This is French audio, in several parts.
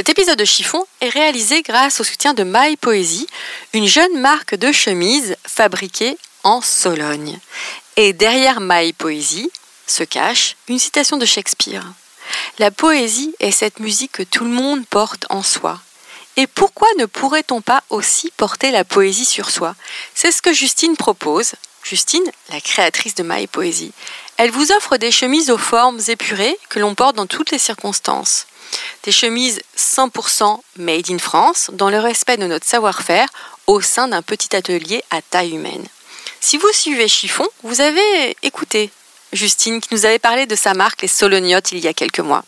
Cet épisode de chiffon est réalisé grâce au soutien de My Poésie, une jeune marque de chemises fabriquée en Sologne. Et derrière My Poésie se cache une citation de Shakespeare. La poésie est cette musique que tout le monde porte en soi. Et pourquoi ne pourrait-on pas aussi porter la poésie sur soi? C'est ce que Justine propose. Justine, la créatrice de My Poésie. Elle vous offre des chemises aux formes épurées que l'on porte dans toutes les circonstances. Des chemises 100% made in France, dans le respect de notre savoir-faire, au sein d'un petit atelier à taille humaine. Si vous suivez Chiffon, vous avez écouté Justine qui nous avait parlé de sa marque Les Soloniotes il y a quelques mois.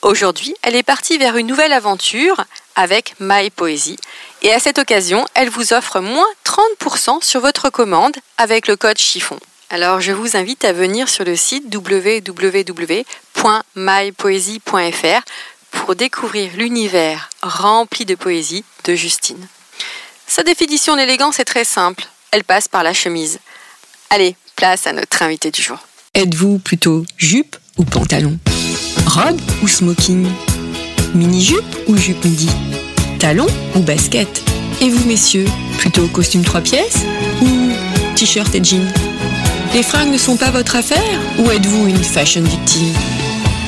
Aujourd'hui, elle est partie vers une nouvelle aventure avec My Poésie. Et à cette occasion, elle vous offre moins 30% sur votre commande avec le code chiffon. Alors je vous invite à venir sur le site www.mypoésie.fr pour découvrir l'univers rempli de poésie de Justine. Sa définition d'élégance est très simple. Elle passe par la chemise. Allez, place à notre invité du jour. Êtes-vous plutôt jupe ou pantalon? Robe ou smoking? Mini-jupe ou jupe midi? Talon ou basket? Et vous messieurs, plutôt costume trois pièces ou t-shirt et jean Les fringues ne sont pas votre affaire ou êtes-vous une fashion victime?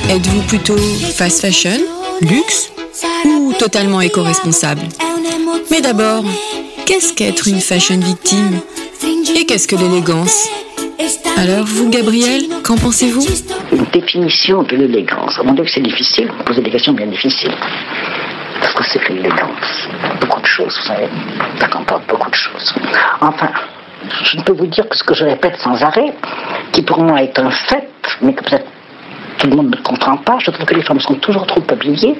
Êtes-vous plutôt fast fashion, luxe ou totalement éco-responsable Mais d'abord, qu'est-ce qu'être une fashion victime Et qu'est-ce que l'élégance alors vous, Gabriel, qu'en pensez-vous Une définition de l'élégance. Mon Dieu que c'est difficile, vous posez des questions bien difficiles. Parce que c'est que l'élégance Beaucoup de choses, vous savez. Ça comporte beaucoup de choses. Enfin, je ne peux vous dire que ce que je répète sans arrêt, qui pour moi est un fait, mais que peut-être tout le monde ne comprend pas, je trouve que les femmes sont toujours trop habillées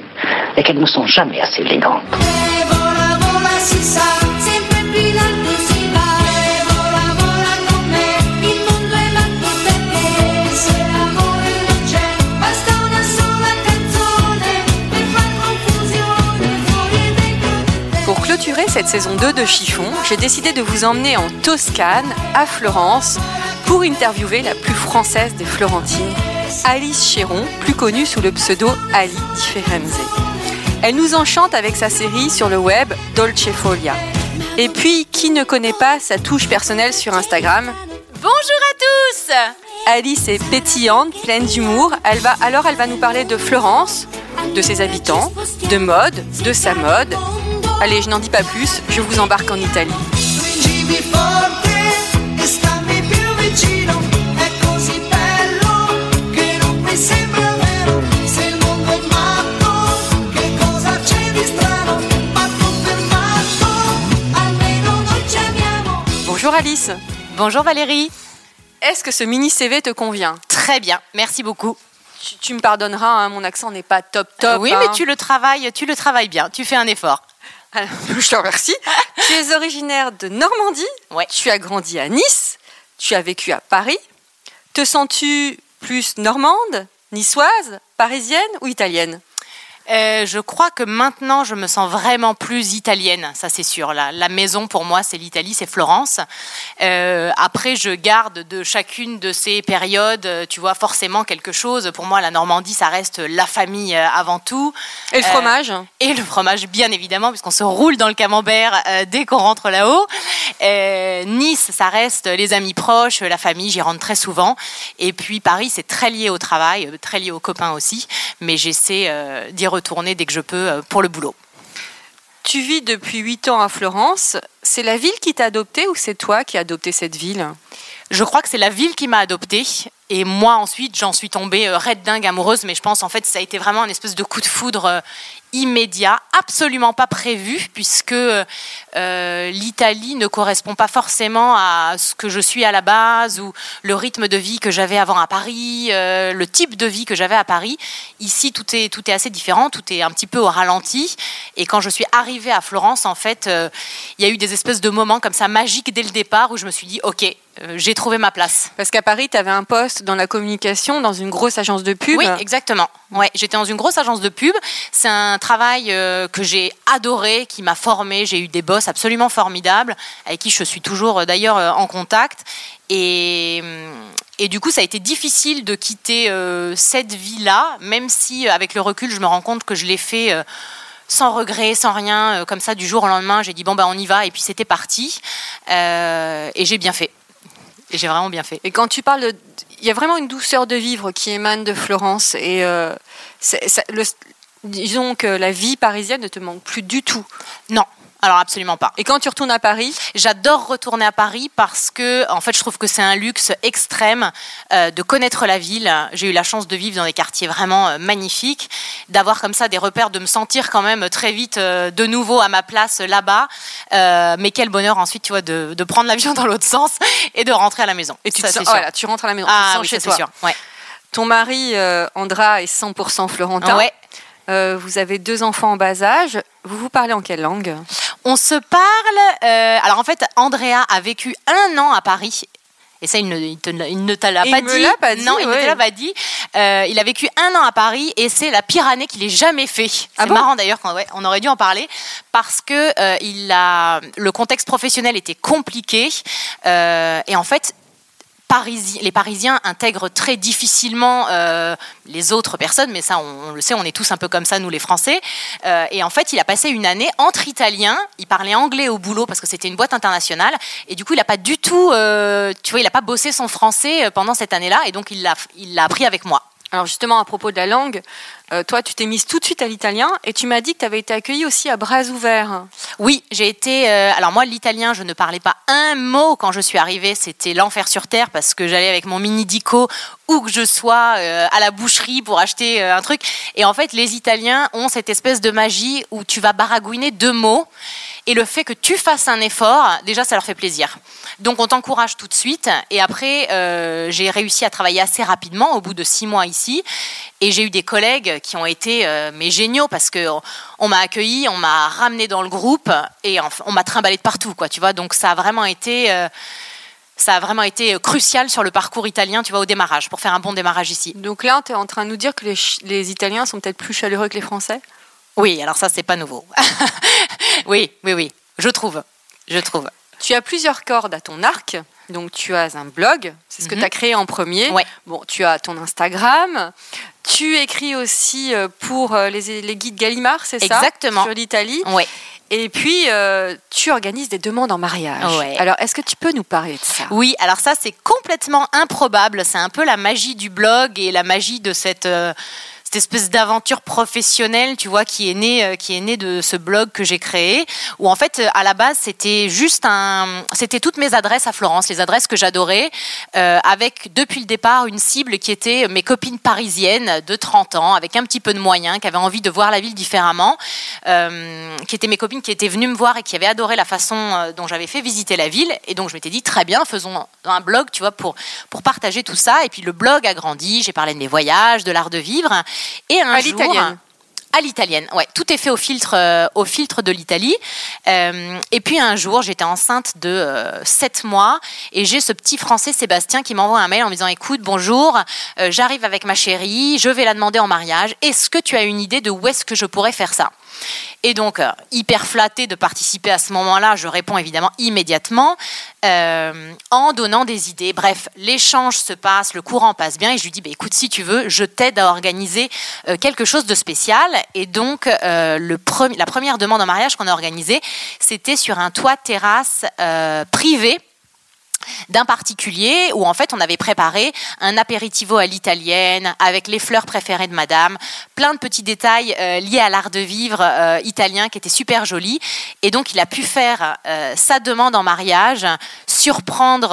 et qu'elles ne sont jamais assez élégantes. cette saison 2 de Chiffon, j'ai décidé de vous emmener en Toscane, à Florence, pour interviewer la plus française des Florentines, Alice Chéron, plus connue sous le pseudo Ali Di Firenze. Elle nous enchante avec sa série sur le web Dolce Folia. Et puis, qui ne connaît pas sa touche personnelle sur Instagram? Bonjour à tous Alice est pétillante, pleine d'humour. Elle va, alors elle va nous parler de Florence, de ses habitants, de mode, de sa mode Allez, je n'en dis pas plus, je vous embarque en Italie. Bonjour Alice. Bonjour Valérie. Est-ce que ce mini CV te convient? Très bien, merci beaucoup. Tu, me pardonneras, hein, mon accent n'est pas top top. oui, mais hein. tu le travailles, tu le travailles bien. Tu fais un effort. je te remercie. tu es originaire de Normandie. Ouais. Tu as grandi à Nice. Tu as vécu à Paris. Te sens-tu plus normande, niçoise, parisienne ou italienne? Euh, je crois que maintenant, je me sens vraiment plus italienne, ça c'est sûr. La, la, maison pour moi, c'est l'Italie, c'est Florence. Euh, après, je garde de chacune de ces périodes, euh, tu vois, forcément quelque chose. Pour moi, la Normandie, ça reste la famille avant tout. Et le fromage Et le fromage, bien évidemment, puisqu'on se roule dans le camembert dès qu'on rentre là-haut. nice, ça reste les amis proches, la famille, j'y rentre très souvent. Et puis Paris, c'est très lié au travail, très lié aux copains aussi. Mais j'essaie d'y retourner dès que je peux euh, pour le boulot. Tu vis depuis 8 ans à Florence. C'est la ville qui t'a adopté ou c'est toi qui as adopté cette ville? Je crois que c'est la ville qui m'a adopté. Et moi, ensuite, j'en suis tombée euh, raide dingue amoureuse. Mais je pense, en fait, ça a été vraiment un espèce de coup de foudre euh, immédiat, absolument pas prévu, puisque euh, l'Italie ne correspond pas forcément à ce que je suis à la base ou le rythme de vie que j'avais avant à Paris, euh, le type de vie que j'avais à Paris. Ici, tout est, tout est assez différent, tout est un petit peu au ralenti. Et quand je suis arrivée à Florence, en fait, euh, il y a eu des espèces de moments comme ça magiques dès le départ où je me suis dit, OK, j'ai trouvé ma place. Parce qu'à Paris, tu avais un poste dans la communication, dans une grosse agence de pub. Oui, exactement. Ouais, j'étais dans une grosse agence de pub. C'est un travail euh, que j'ai adoré, qui m'a formé. J'ai eu des boss absolument formidables, avec qui je suis toujours euh, d'ailleurs euh, en contact. Et, et, du coup, ça a été difficile de quitter cette vie-là, même si avec le recul, je me rends compte que je l'ai fait sans regret, sans rien, comme ça du jour au lendemain. J'ai dit bon bah on y va et puis c'était parti et j'ai bien fait. Et j'ai vraiment bien fait. Et quand tu parles il y a vraiment une douceur de vivre qui émane de Florence et disons que la vie parisienne ne te manque plus du tout. Non, alors absolument pas. Et quand tu retournes à Paris J'adore retourner à Paris parce que, en fait, je trouve que c'est un luxe extrême euh, de connaître la ville. J'ai eu la chance de vivre dans des quartiers vraiment euh, magnifiques, d'avoir comme ça des repères, de me sentir quand même très vite euh, de nouveau à ma place là-bas. mais quel bonheur ensuite, tu vois, de, de prendre l'avion dans l'autre sens et de rentrer à la maison. Et tu, te sens, voilà, tu rentres à la maison. Ah, oui, chez toi. Sûr. Ouais. Ton mari, Andra, est 100% florentin. Ouais. Euh, vous avez deux enfants en bas âge. Vous vous parlez en quelle langue On se parle. Euh, alors en fait, Andrea a vécu un an à Paris. Et ça, il ne, il ne te l'a pas, dit. pas dit. Non, il ne te l'a pas dit. Euh, il a vécu un an à Paris et c'est la pire année qu'il ait jamais fait. Ah c'est marrant d'ailleurs, ouais, on aurait dû en parler parce que il a, le contexte professionnel était compliqué et en fait, les Parisiens intègrent très difficilement euh, les autres personnes, mais ça, on, le sait, on est tous un peu comme ça, nous les Français. Euh, et en fait, il a passé une année entre Italiens. Il parlait anglais au boulot parce que c'était une boîte internationale. Et du coup, il n'a pas du tout, euh, tu vois, il n'a pas bossé son français pendant cette année-là. Et donc, il l'a, il l'a appris avec moi. Alors justement, à propos de la langue, euh, toi, tu t'es mise tout de suite à l'italien et tu m'as dit que tu avais été accueillie aussi à bras ouverts. Oui, j'ai été. Euh, alors moi, l'italien, je ne parlais pas un mot quand je suis arrivée. C'était l'enfer sur terre parce que j'allais avec mon mini dico où que je sois euh, à la boucherie pour acheter un truc. Et en fait, les Italiens ont cette espèce de magie où tu vas baragouiner deux mots et le fait que tu fasses un effort, déjà, ça leur fait plaisir. Donc, on t'encourage tout de suite. Et après, euh, j'ai réussi à travailler assez rapidement, au bout de six mois ici. Et j'ai eu des collègues qui ont été euh, mais géniaux parce que on m'a accueilli, on m'a ramené dans le groupe et on m'a trimballé de partout, quoi. Tu vois, donc ça a vraiment été. Euh, ça a vraiment été crucial sur le parcours italien, tu vois, au démarrage, pour faire un bon démarrage ici. Donc là, tu es en train de nous dire que les, les Italiens sont peut-être plus chaleureux que les Français? Oui, alors ça, c'est pas nouveau. oui, oui, oui, je trouve. Je trouve. Tu as plusieurs cordes à ton arc. Donc tu as un blog, c'est ce que mhm. tu as créé en premier. Ouais. Bon, tu as ton Instagram. Tu écris aussi euh, pour euh, les, les guides Gallimard, c'est ça? Exactement. Sur l'Italie. Ouais. Et puis, euh, tu organises des demandes en mariage. Ouais. Alors, est-ce que tu peux nous parler de ça? Oui, alors ça, c'est complètement improbable. C'est un peu la magie du blog et la magie de cette cette espèce d'aventure professionnelle, tu vois, qui est née, euh, qui est née de ce blog que j'ai créé, où en fait, à la base, c'était juste un, c'était toutes mes adresses à Florence, les adresses que j'adorais, euh, avec depuis le départ une cible qui était mes copines parisiennes de 30 ans, avec un petit peu de moyens, qui avaient envie de voir la ville différemment, euh, qui étaient mes copines qui étaient venues me voir et qui avaient adoré la façon dont j'avais fait visiter la ville. Et donc, je m'étais dit, très bien, faisons un blog, tu vois, pour, pour partager tout ça. Et puis, le blog a grandi, j'ai parlé de mes voyages, de l'art de vivre. Et un à jour, l'italienne. À l'italienne, ouais. Tout est fait au filtre, euh, au filtre de l'Italie. Euh, et puis un jour, j'étais enceinte de euh, 7 mois et j'ai ce petit Français Sébastien qui m'envoie un mail en me disant "Écoute, bonjour, euh, j'arrive avec ma chérie, je vais la demander en mariage. Est-ce que tu as une idée de où est-ce que je pourrais faire ça? Et donc, euh, hyper flattée de participer à ce moment-là, je réponds évidemment immédiatement euh, en donnant des idées. Bref, l'échange se passe, le courant passe bien et je lui dis, bah, écoute, si tu veux, je t'aide à organiser euh, quelque chose de spécial. Et donc, le la première demande en mariage qu'on a organisée, c'était sur un toit terrasse privé d'un particulier où en fait on avait préparé un apéritivo à l'italienne avec les fleurs préférées de madame, plein de petits détails euh, liés à l'art de vivre euh, italien qui était super joli et donc il a pu faire euh, sa demande en mariage, surprendre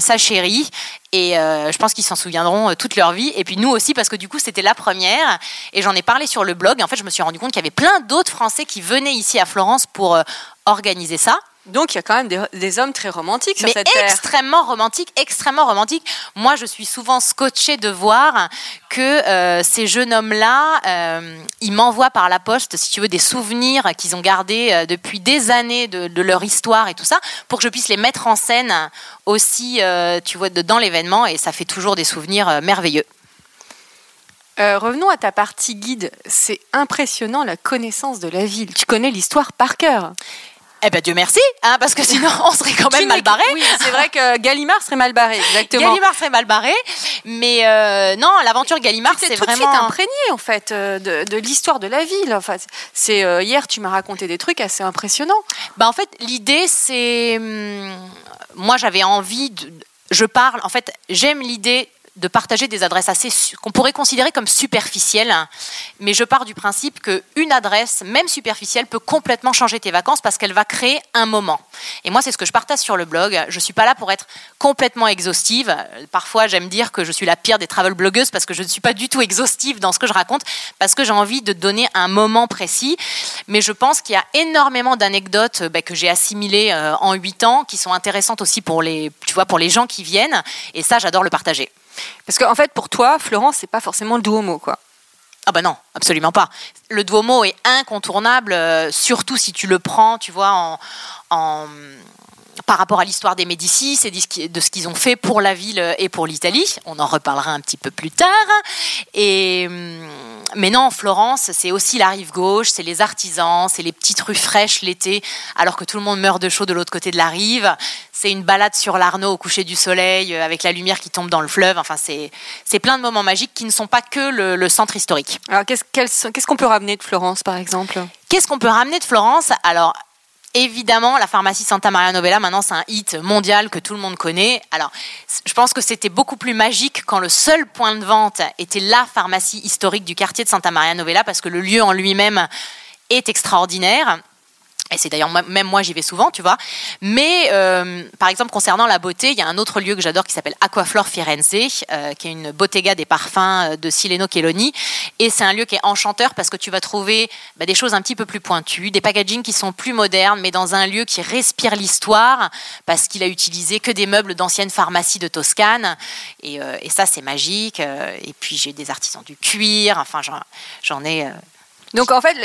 sa chérie et je pense qu'ils s'en souviendront toute leur vie. Et puis nous aussi, parce que du coup, c'était la première. Et j'en ai parlé sur le blog. Et en fait, je me suis rendu compte qu'il y avait plein d'autres Français qui venaient ici à Florence pour organiser ça. Donc il y a quand même des, des hommes très romantiques sur Mais cette terre. extrêmement romantique, extrêmement romantique. Moi, je suis souvent scotchée de voir que euh, ces jeunes hommes-là, euh, ils m'envoient par la poste, si tu veux, des souvenirs qu'ils ont gardés euh, depuis des années de, de, leur histoire et tout ça, pour que je puisse les mettre en scène aussi, tu vois, de, dans l'événement. Et ça fait toujours des souvenirs merveilleux. Euh, revenons à ta partie guide. C'est impressionnant la connaissance de la ville. Tu connais l'histoire par cœur. Eh ben Dieu merci, hein, parce que sinon on serait quand même mal barré. Oui, c'est vrai que Gallimard serait mal barré, exactement. Gallimard serait mal barré, mais euh, non, l'aventure Gallimard, c'est tout de vraiment. suite imprégné en fait euh, de, de l'histoire de la ville. Enfin, c'est euh, hier tu m'as raconté des trucs assez impressionnants. Bah en fait, l'idée c'est, hum, moi j'avais envie de, je parle, en fait, j'aime l'idée de partager des adresses assez qu'on pourrait considérer comme superficielles, mais je pars du principe que une adresse, même superficielle, peut complètement changer tes vacances parce qu'elle va créer un moment. Et moi, c'est ce que je partage sur le blog. Je suis pas là pour être complètement exhaustive. Parfois, j'aime dire que je suis la pire des travel blogueuses parce que je ne suis pas du tout exhaustive dans ce que je raconte, parce que j'ai envie de donner un moment précis. Mais je pense qu'il y a énormément d'anecdotes bah, que j'ai assimilées euh, en huit ans, qui sont intéressantes aussi pour les, tu vois, pour les gens qui viennent. Et ça, j'adore le partager. Parce qu'en fait, pour toi, Florence, c'est pas forcément le Duomo, quoi. Ah bah non, absolument pas. Le Duomo est incontournable, euh, surtout si tu le prends, tu vois, en, en- par rapport à l'histoire des Médicis et de ce qui- de ce qu'ils ont fait pour la ville et pour l'Italie. On en reparlera un petit peu plus tard. Et, hum, mais non, Florence, c'est aussi la rive gauche, c'est les artisans, c'est les petites rues fraîches l'été, alors que tout le monde meurt de chaud de l'autre côté de la rive. C'est une balade sur l'Arnaud au coucher du soleil, euh, avec la lumière qui tombe dans le fleuve. Enfin, c'est plein de moments magiques qui ne sont pas que le- le centre historique. Alors, qu'est-ce qu'on peut ramener de Florence, par exemple? Qu'est-ce qu'on peut ramener de Florence? Alors, évidemment, la pharmacie Santa Maria Novella, maintenant, c'est un hit mondial que tout le monde connaît. Alors, je pense que c'était beaucoup plus magique quand le seul point de vente était la pharmacie historique du quartier de Santa Maria Novella, parce que le lieu en lui-même est extraordinaire. Et c'est d'ailleurs même moi j'y vais souvent, tu vois. Mais euh, par exemple concernant la beauté, il y a un autre lieu que j'adore qui s'appelle Aquaflore Firenze, euh, qui est une bottega des parfums euh, de Sileno Cheloni. Et c'est un lieu qui est enchanteur parce que tu vas trouver bah, des choses un petit peu plus pointues, des packagings qui sont plus modernes, mais dans un lieu qui respire l'histoire parce qu'il a utilisé que des meubles d'anciennes pharmacies de Toscane. Et, ça c'est magique. Et puis j'ai des artisans du cuir. Enfin j'en- j'en ai. Donc, en fait,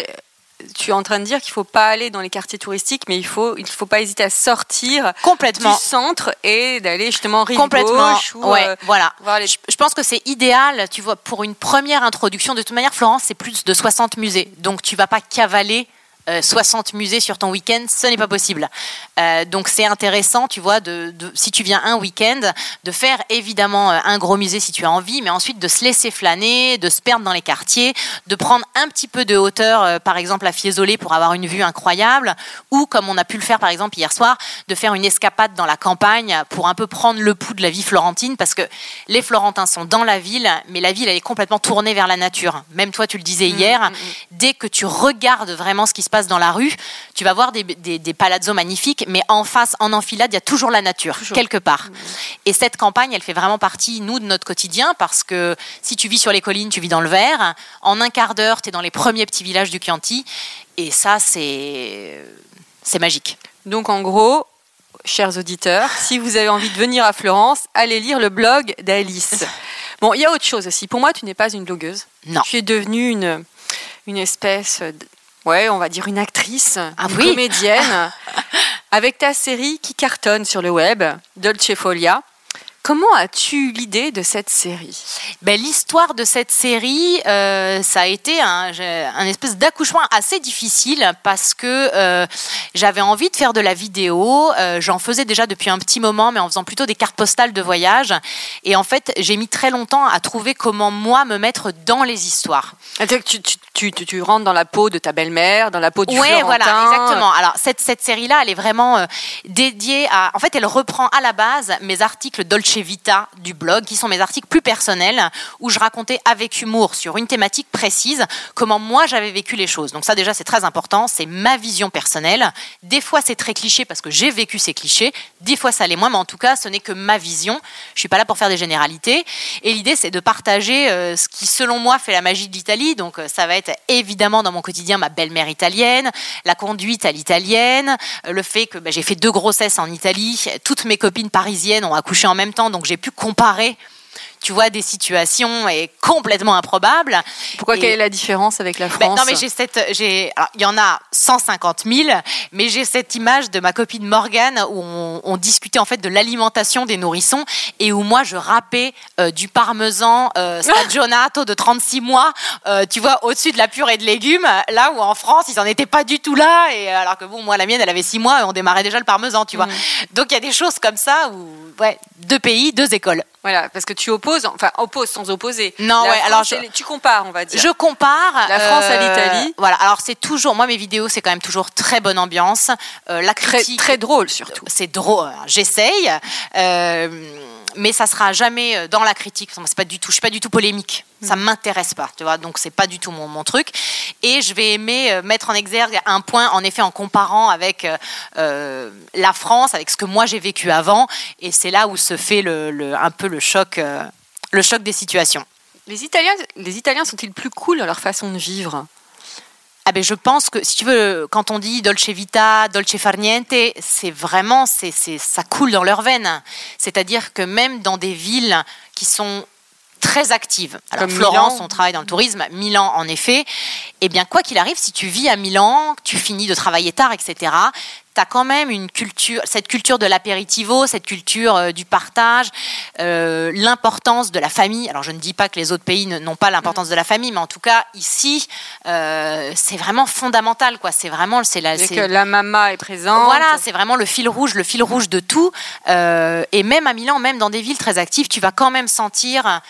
tu es en train de dire qu'il faut pas aller dans les quartiers touristiques, mais il faut, il faut pas hésiter à sortir complètement. du centre et d'aller justement rive complètement. gauche ou, ouais, euh, voilà. les- Je, je pense que c'est idéal, tu vois, pour une première introduction. De toute manière, Florence, c'est plus de 60 musées. Donc, tu vas pas cavaler euh, 60 musées sur ton week-end, ce n'est pas possible. Euh, donc, c'est intéressant, tu vois, de, de- si tu viens un week-end, de faire évidemment euh, un gros musée si tu as envie, mais ensuite de se laisser flâner, de se perdre dans les quartiers, de prendre un petit peu de hauteur, euh, par exemple à Fiesole pour avoir une vue incroyable, ou comme on a pu le faire par exemple hier soir, de faire une escapade dans la campagne pour un peu prendre le pouls de la vie florentine, parce que les Florentins sont dans la ville, mais la ville elle est complètement tournée vers la nature. Même toi tu le disais hier, dès que tu regardes vraiment ce qui se passe dans la rue, tu vas voir des, des, des palazzos magnifiques, mais en face, en enfilade, il y a toujours la nature, quelque part. Et cette campagne, elle fait vraiment partie, nous, de notre quotidien, parce que si tu vis sur les collines, tu vis dans le vert. En un quart d'heure, tu es dans les premiers petits villages du Chianti. Et ça, c'est magique. Donc en gros, chers auditeurs, si vous avez envie de venir à Florence, allez lire le blog d'Alice. Bon, il y a autre chose aussi. Pour moi, tu n'es pas une blogueuse. Non. Tu es devenue une, une espèce, ouais, on va dire une actrice, Ah une oui. comédienne, avec ta série qui cartonne sur le web, Dolce Folia. Comment as-tu eu l'idée de cette série? Ben, L'histoire de cette série, euh, ça a été un, espèce d'accouchement assez difficile parce que euh, j'avais envie de faire de la vidéo. euh, J'en faisais déjà depuis un petit moment, mais en faisant plutôt des cartes postales de voyage. Et en fait, j'ai mis très longtemps à trouver comment moi me mettre dans les histoires. Que tu, tu, tu, tu- rentres dans la peau de ta belle-mère, dans la peau du Ouais, Florentin. voilà, exactement. Alors cette, cette série-là, elle est vraiment dédiée à. En fait, elle reprend à la base mes articles Dolce Vita du blog, qui sont mes articles plus personnels, où je racontais avec humour sur une thématique précise comment moi j'avais vécu les choses. Donc ça déjà c'est très important, c'est ma vision personnelle. Des fois c'est très cliché parce que j'ai vécu ces clichés, des fois ça l'est moins, mais en tout cas ce n'est que ma vision. Je suis pas là pour faire des généralités. Et l'idée c'est de partager euh, ce qui selon moi fait la magie de l'Italie. Donc euh, ça va être évidemment dans mon quotidien ma belle-mère italienne, la conduite à l'italienne, le fait que bah, j'ai fait deux grossesses en Italie, toutes mes copines parisiennes ont accouché en même temps, donc j'ai pu comparer tu vois des situations et complètement improbables. Pourquoi Et- quelle est la différence avec la Ben, France non mais j'ai cette, j'ai, il y en a 150 000, mais j'ai cette image de ma copine Morgane où on, on discutait en fait de l'alimentation des nourrissons et où moi je râpais euh, du parmesan euh, stagionato de 36 mois, euh, tu vois, au-dessus de la purée de légumes, là où en France ils en étaient pas du tout là, et alors que bon moi la mienne elle avait 6 mois et on démarrait déjà le parmesan, tu vois. Donc il y a des choses comme ça où ouais, deux pays, deux écoles. Voilà, parce que tu opposes, enfin opposes sans opposer. Non, La ouais, France alors je- tu compares, on va dire. Je compare La France à euh, l'Italie. Voilà, alors c'est toujours moi mes vidéos, c'est quand même toujours très bonne ambiance. Euh, la Très, critique, très drôle surtout. c'est drôle. J'essaye, euh, mais ça sera jamais euh, dans la critique. C'est pas du tout. Je suis pas du tout polémique. Ça m'intéresse pas, tu vois. Donc c'est pas du tout mon, mon truc. Et je vais aimer euh, mettre en exergue un point, en effet, en comparant avec euh, euh, la France, avec ce que moi j'ai vécu avant. Et c'est là où se fait le, le- un peu le choc, euh, le choc des situations. Les Italiens, les Italiens sont-ils plus cool dans leur façon de vivre? Ah ben je pense que si tu veux, quand on dit dolce vita, dolce far niente, c'est vraiment, c'est, c'est, ça coule dans leurs veines. C'est-à-dire que même dans des villes qui sont très actives, alors Comme Florence, Milan. on travaille dans le tourisme, Milan en effet, eh bien quoi qu'il arrive, si tu vis à Milan, que tu finis de travailler tard, etc., tu as quand même une culture, cette culture de l'apéritivo, cette culture euh, du partage, euh, l'importance de la famille. Alors je ne dis pas que les autres pays n'ont pas l'importance de la famille, mais en tout cas ici, euh, c'est vraiment fondamental, quoi. C'est vraiment, c'est la, c'est- que la mama est présente. voilà, c'est vraiment le fil rouge, le fil rouge de tout. Et même à Milan, même dans des villes très actives, tu vas quand même sentir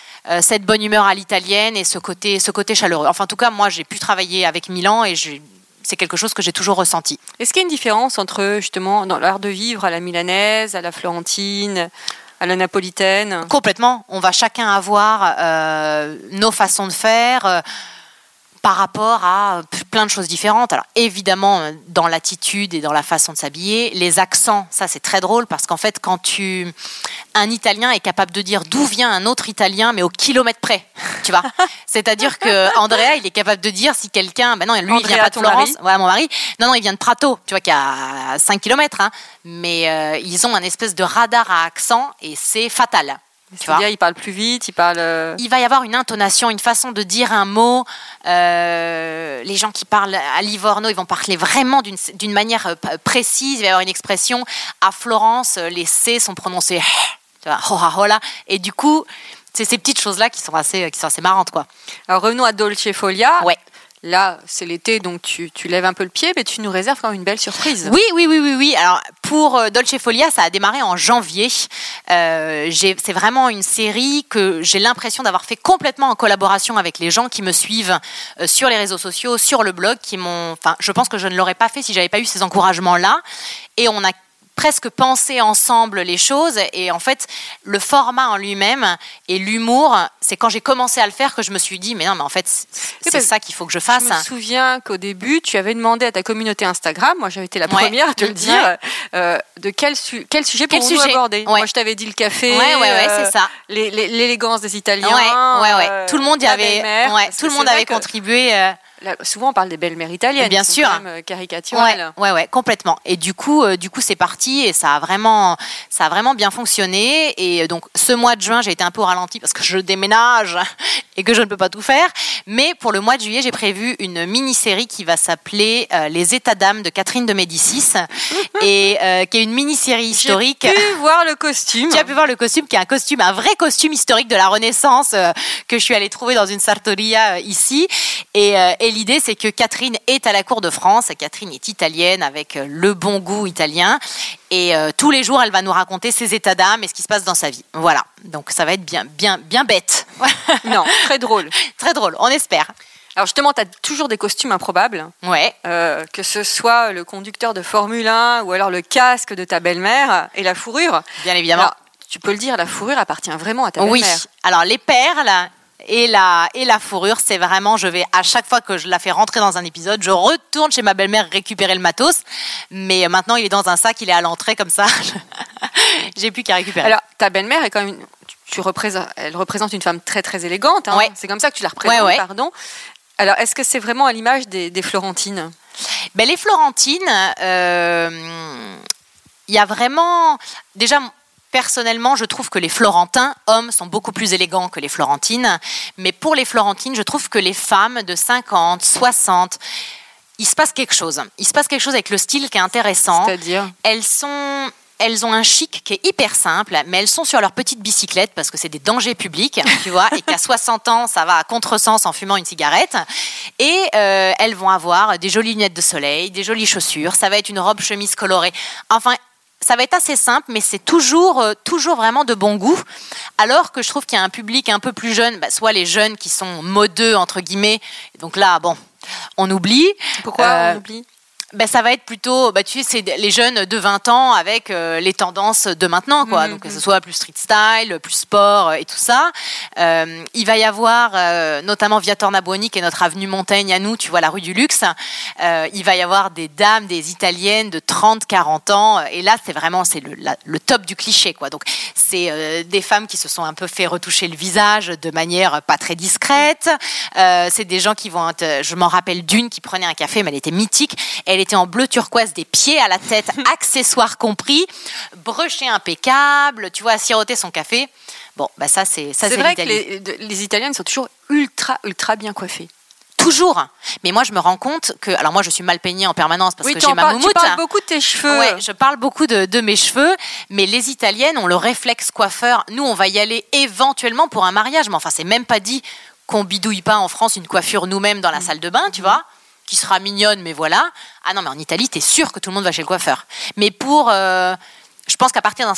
cette bonne humeur à l'italienne et ce côté, ce côté chaleureux. Enfin, en tout cas, moi, j'ai pu travailler avec Milan et j'ai- c'est quelque chose que j'ai toujours ressenti. Est-ce qu'il y a une différence entre justement dans l'art de vivre à la milanaise, à la florentine, à la napolitaine? Complètement. On va chacun avoir euh, nos façons de faire. euh, par rapport à plein de choses différentes. Alors évidemment, euh, dans l'attitude et dans la façon de s'habiller, les accents, ça c'est très drôle parce qu'en fait, quand tu un Italien est capable de dire d'où vient un autre Italien, mais au kilomètre près, tu vois. C'est-à-dire que Andrea, il est capable de dire si quelqu'un, ben non, lui il vient Andrea, pas de Florence, voilà mon mari, non non, il vient de Prato, tu vois, qui a 5 kilomètres, hein. mais euh, ils ont un espèce de radar à accent et c'est fatal. C'est-à-dire, il parle plus vite, il parle. euh, il va y avoir une intonation, une façon de dire un mot. Euh, les gens qui parlent à Livorno, ils vont parler vraiment d'une manière euh, précise. Il va y avoir une expression. À Florence, les C sont prononcés tu vois, hola, hola. Et du coup, c'est ces petites choses-là qui sont assez, qui sont assez marrantes, quoi. Alors revenons à Dolce Folia. Ouais. Là, c'est l'été, donc tu, tu lèves un peu le pied, mais tu nous réserves quand même une belle surprise. Oui, oui, oui, oui, oui. Alors pour euh, Dolce Folia, ça a démarré en janvier. Euh, c'est vraiment une série que j'ai l'impression d'avoir fait complètement en collaboration avec les gens qui me suivent euh, sur les réseaux sociaux, sur le blog, qui m'ont. Enfin, je pense que je ne l'aurais pas fait si j'avais pas eu ces encouragements-là. Et on a presque pensé ensemble les choses et en fait le format en lui-même et l'humour c'est quand j'ai commencé à le faire que je me suis dit mais non mais en fait c'est- c'est ça qu'il faut que je Je fasse me souviens qu'au début, tu avais demandé à ta communauté Instagram, moi j'avais été la première à te le dire, euh, de quel, su- quel sujet Quel pour nous sujet aborder. Ouais. Moi je t'avais dit le café, ouais ouais ouais euh, c'est ça l'élégance des Italiens. Ouais, ouais, ouais. euh, tout le monde y la avait, tout le monde c'est avait contribué. euh, là, souvent on parle des belles-mères italiennes, Bien sûr. quand même, euh, ouais, caricaturales. ouais, ouais, complètement. Et du coup, euh, du coup, c'est parti et ça a vraiment, ça a vraiment bien fonctionné. Et euh, donc, ce mois de juin, j'ai été un peu ralenti parce que je déménage et que je ne peux pas tout faire. Mais pour le mois de juillet, j'ai prévu une mini-série qui va s'appeler euh, Les États d'âme de Catherine de Médicis et euh, qui est une mini-série historique. J'ai pu voir le costume. Tu as pu voir le costume, qui est un costume, un vrai costume historique de la Renaissance que je suis allée trouver dans une sartoria ici. Et, et l'idée, c'est que Catherine est à la cour de France. Catherine est italienne avec euh, le bon goût italien. Et euh, tous les jours, elle va nous raconter ses états d'âme et ce qui se passe dans sa vie. Voilà. Donc ça va être bien, bien, bien bête. Non, très drôle. Très drôle. On espère. Alors justement, tu as toujours des costumes improbables. Ouais. Euh, que ce soit le conducteur de Formule 1 ou alors le casque de ta belle-mère et la fourrure. Bien évidemment. Alors, tu peux le dire, la fourrure appartient vraiment à ta Oui. belle-mère. Alors les perles et la, et la fourrure, c'est vraiment, je vais à chaque fois que je la fais rentrer dans un épisode, je retourne chez ma belle-mère récupérer le matos. Mais maintenant, il est dans un sac, il est à l'entrée comme ça. J'ai plus qu'à récupérer. Alors, ta belle-mère est quand même, une- tu- tu représentes, elle représente une femme très très élégante. hein. Ouais. C'est comme ça que tu la représentes, Ouais, ouais. pardon. Alors, est-ce que c'est vraiment à l'image des, des Florentines? Ben, les Florentines, euh, il y a vraiment. Déjà, personnellement, je trouve que les Florentins, hommes, sont beaucoup plus élégants que les Florentines. Mais pour les Florentines, je trouve que les femmes de 50, 60, il se passe quelque chose. Il se passe quelque chose avec le style qui est intéressant. C'est-à-dire Elles sont elles ont un chic qui est hyper simple, mais elles sont sur leur petite bicyclette parce que c'est des dangers publics, tu vois, et qu'à 60 ans, ça va à contresens en fumant une cigarette. Et euh, elles vont avoir des jolies lunettes de soleil, des jolies chaussures, ça va être une robe chemise colorée. Enfin, ça va être assez simple, mais c'est toujours, euh, toujours vraiment de bon goût. Alors que je trouve qu'il y a un public un peu plus jeune, bah, soit les jeunes qui sont modeux, entre guillemets. Donc là, bon, on oublie. Pourquoi Euh, on oublie? Ben, ça va être plutôt, bah, tu sais, c'est les jeunes de 20 ans avec euh, les tendances de maintenant, quoi. Mhm, Donc, que ce soit plus street style, plus sport euh, et tout ça. Euh, il va y avoir, euh, notamment via Tornabuoni, qui est notre avenue Montaigne à nous, tu vois, la rue du Luxe. il va y avoir des dames, des italiennes de 30, 40 ans. Et là, c'est vraiment, c'est le, la- le top du cliché, quoi. Donc, c'est des femmes qui se sont un peu fait retoucher le visage de manière pas très discrète. C'est des gens qui vont être, je m'en rappelle d'une qui prenait un café, mais elle était mythique. Elle était en bleu turquoise des pieds à la tête, accessoires compris, brochée impeccable, tu vois, siroter son café. Bon, bah ça c'est ça C'est vrai que les, les Italiennes sont toujours ultra, ultra bien coiffées. Toujours. Mais moi je me rends compte que, alors moi je suis mal peignée en permanence parce que j'ai ma parles, tu moumoute. parles beaucoup de tes cheveux. Ouais, je parle beaucoup de, de mes cheveux, mais les Italiennes ont le réflexe coiffeur. Nous, on va y aller éventuellement pour un mariage, mais enfin, c'est même pas dit qu'on bidouille pas en France une coiffure nous-mêmes dans la salle de bain, tu vois, qui sera mignonne, mais voilà. Ah non, mais en Italie, t'es sûr que tout le monde va chez le coiffeur. Mais pour. euh, je pense qu'à partir d'un